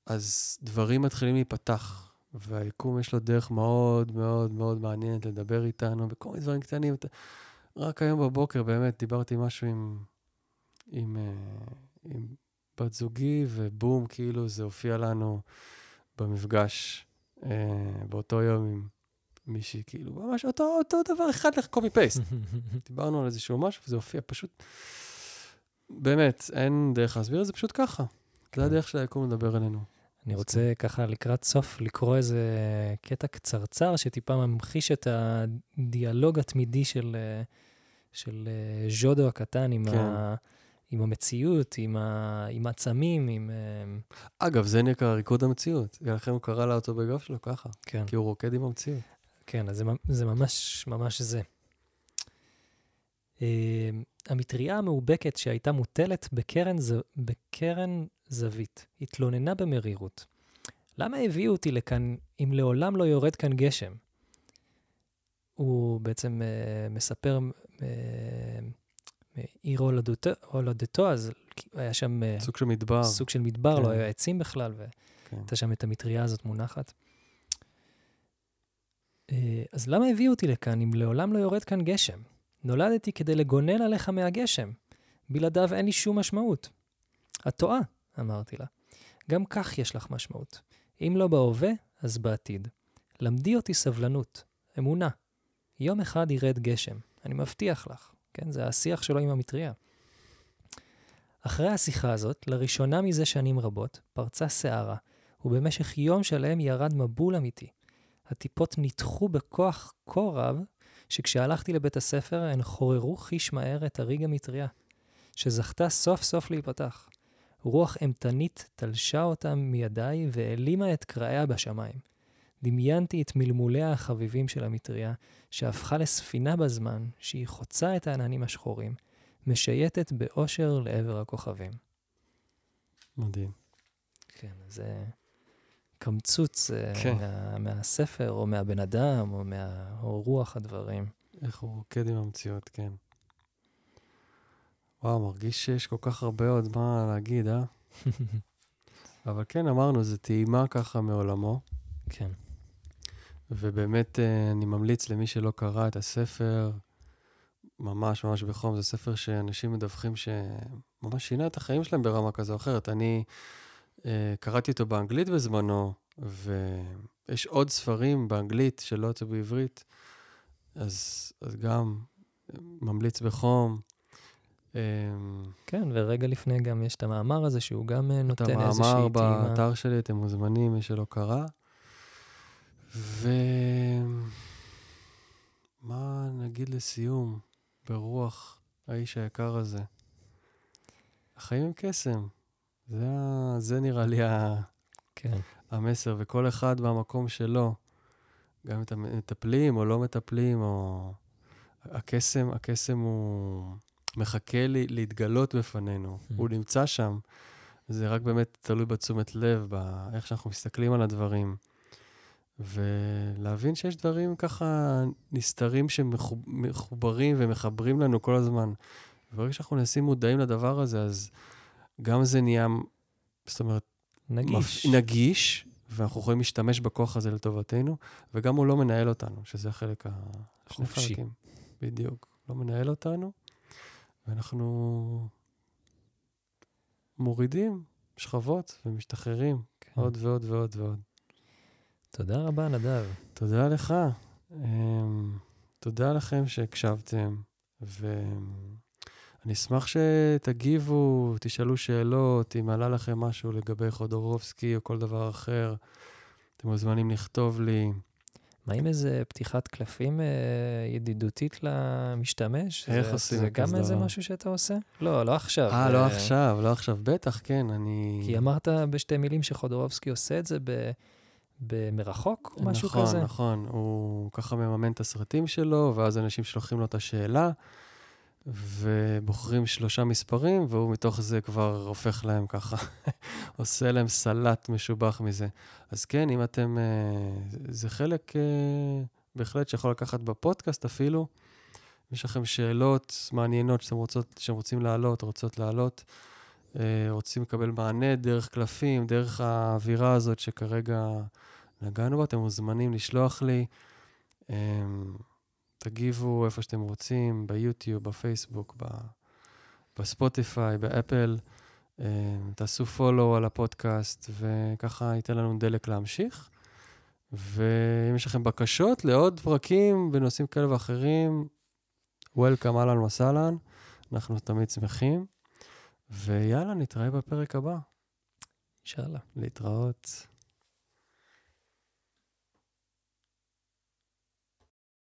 אז דברים מתחילים להיפתח, והיקום יש לו דרך מאוד מאוד מאוד מעניינת לדבר איתנו, וכל מיני דברים קטנים. רק היום בבוקר, באמת, דיברתי משהו עם, עם, אה, עם בת זוגי, ובום, כאילו זה הופיע לנו במפגש אה, באותו יום עם מישהי, כאילו, ממש אותו, אותו דבר, אחד לך קומי פייסט. [laughs] דיברנו על איזשהו משהו, וזה הופיע פשוט... באמת, אין דרך להסביר את זה, פשוט ככה. כן. זה הדרך של היקום לדבר אלינו. אני רוצה ככה לקראת סוף לקרוא איזה קטע קצרצר שטיפה ממחיש את הדיאלוג התמידי של, אה, של אה, ז'ודו הקטן עם, כן. ה, עם המציאות, עם, ה, עם עצמים, עם... אה, אגב, זה נקרא ריקוד המציאות. לכן הוא קרא לאוטוביוגרף שלו ככה, כן, כי הוא רוקד עם המציאות. כן, אז זה, זה ממש ממש זה. המטריה המאובקת שהייתה מוטלת בקרן, ז... בקרן זווית התלוננה במרירות. למה הביאו אותי לכאן אם לעולם לא יורד כאן גשם? הוא בעצם אה, מספר אה, מעיר הולדתו, הולדתו, אז היה שם אה, סוג של מדבר. סוג של מדבר, כן. לא היה עצים בכלל, והייתה כן. שם את המטריה הזאת מונחת. אה, אז למה הביאו אותי לכאן אם לעולם לא יורד כאן גשם? נולדתי כדי לגונן עליך מהגשם. בלעדיו אין לי שום משמעות. את טועה, אמרתי לה. גם כך יש לך משמעות. אם לא בהווה, אז בעתיד. למדי אותי סבלנות, אמונה. יום אחד ירד גשם, אני מבטיח לך. כן, זה השיח שלו עם המטריה. אחרי השיחה הזאת, לראשונה מזה שנים רבות, פרצה סערה, ובמשך יום שלם ירד מבול אמיתי. הטיפות ניתחו בכוח כה רב, שכשהלכתי לבית הספר הן חוררו חיש מהר את הריג המטריה, שזכתה סוף סוף להיפתח. רוח אימתנית תלשה אותה מידיי והעלימה את קרעיה בשמיים. דמיינתי את מלמוליה החביבים של המטריה, שהפכה לספינה בזמן, שהיא חוצה את העננים השחורים, משייטת באושר לעבר הכוכבים. מדהים. כן, זה קמצוץ אה, כן. מה, מהספר, או מהבן אדם, או מהרוח הדברים. איך הוא רוקד עם המציאות, כן. וואו, מרגיש שיש כל כך הרבה עוד מה להגיד, אה? [laughs] אבל כן, אמרנו, זו טעימה ככה מעולמו, כן, ובאמת אה, אני ממליץ למי שלא קרא את הספר, ממש ממש בחום, זה ספר שאנשים מדווחים שממש שינה את החיים שלהם ברמה כזו או אחרת. אני קראתי אותו באנגלית בזמנו, ויש עוד ספרים באנגלית שלא יצאו בעברית, אז, אז גם אה, ממליץ בחום. אה, כן, ורגע לפני גם יש את המאמר הזה, שהוא גם אה, את נותן איזושהי המאמר טעימה. באתר שלי, אתם מוזמנים, מי שלא קרא. ומה נגיד לסיום, ברוח האיש היקר הזה? החיים הם קסם. זה. זה נראה לי ה... כן, המסר, וכל אחד במקום שלו, גם אם אתם מטפלים או לא מטפלים, או... הקסם, הקסם הוא מחכה לי, להתגלות בפנינו, Mm. הוא נמצא שם. זה רק באמת תלוי בתשומת לב, באיך שאנחנו מסתכלים על הדברים. ולהבין שיש דברים ככה נסתרים שמחוברים ומחברים לנו כל הזמן. וברגע שאנחנו נעשים מודעים לדבר הזה, אז גם זה נהיה, זאת אומרת, נגיש. מפ... נגיש, ואנחנו יכולים להשתמש בכוח הזה לטובתנו, וגם הוא לא מנהל אותנו, שזה החלק ה... שני חופשי. חלקים. בדיוק. לא מנהל אותנו, ואנחנו מורידים שכבות ומשתחררים כן. עוד ועוד ועוד ועוד. תודה רבה, נדב. תודה לך. אמ, תודה לכם שהקשבתם, ואני אשמח שתגיבו, תשאלו שאלות, אם עלה לכם משהו לגבי חודורובסקי או כל דבר אחר, אתם מוזמנים לכתוב לי. מה עם איזה פתיחת קלפים אה, ידידותית למשתמש? איך זה- עושים זה כזה גם איזה? משהו שאתה עושה? לא, לא עכשיו. אה, לא עכשיו, לא עכשיו. בטח, כן, אני... כי אמרת בשתי מילים שחודורובסקי עושה את זה ב- במרחוק, או משהו נכון, כזה. נכון, הוא ככה מממן את הסרטים שלו, ואז אנשים שולחים לו את השאלה, ובוחרים שלושה מספרים, והוא מתוך זה כבר הופך להם ככה, [laughs] עושה להם סלט משובח מזה. אז כן, אם אתם, אה, זה חלק אה, בהחלט שיכול לקחת בפודקאסט אפילו. אם יש לכם שאלות מעניינות שאתם רוצות, שאתם רוצים להעלות, רוצות להעלות, אה, רוצים לקבל מענה דרך קלפים, דרך האווירה הזאת שכרגע נגענו בה, אתם מוזמנים לשלוח לי. תגיבו איפה שאתם רוצים, ביוטיוב, בפייסבוק, בספוטיפיי, באפל. אה, תעשו פולו על הפודקאסט, וככה ייתן לנו דלק להמשיך. ואם יש לכם בקשות לעוד פרקים בנושאים כאלה ואחרים, Welcome, אהלן וסהלן, אנחנו תמיד שמחים. ויאללה, נתראה בפרק הבא. אינשאללה. להתראות.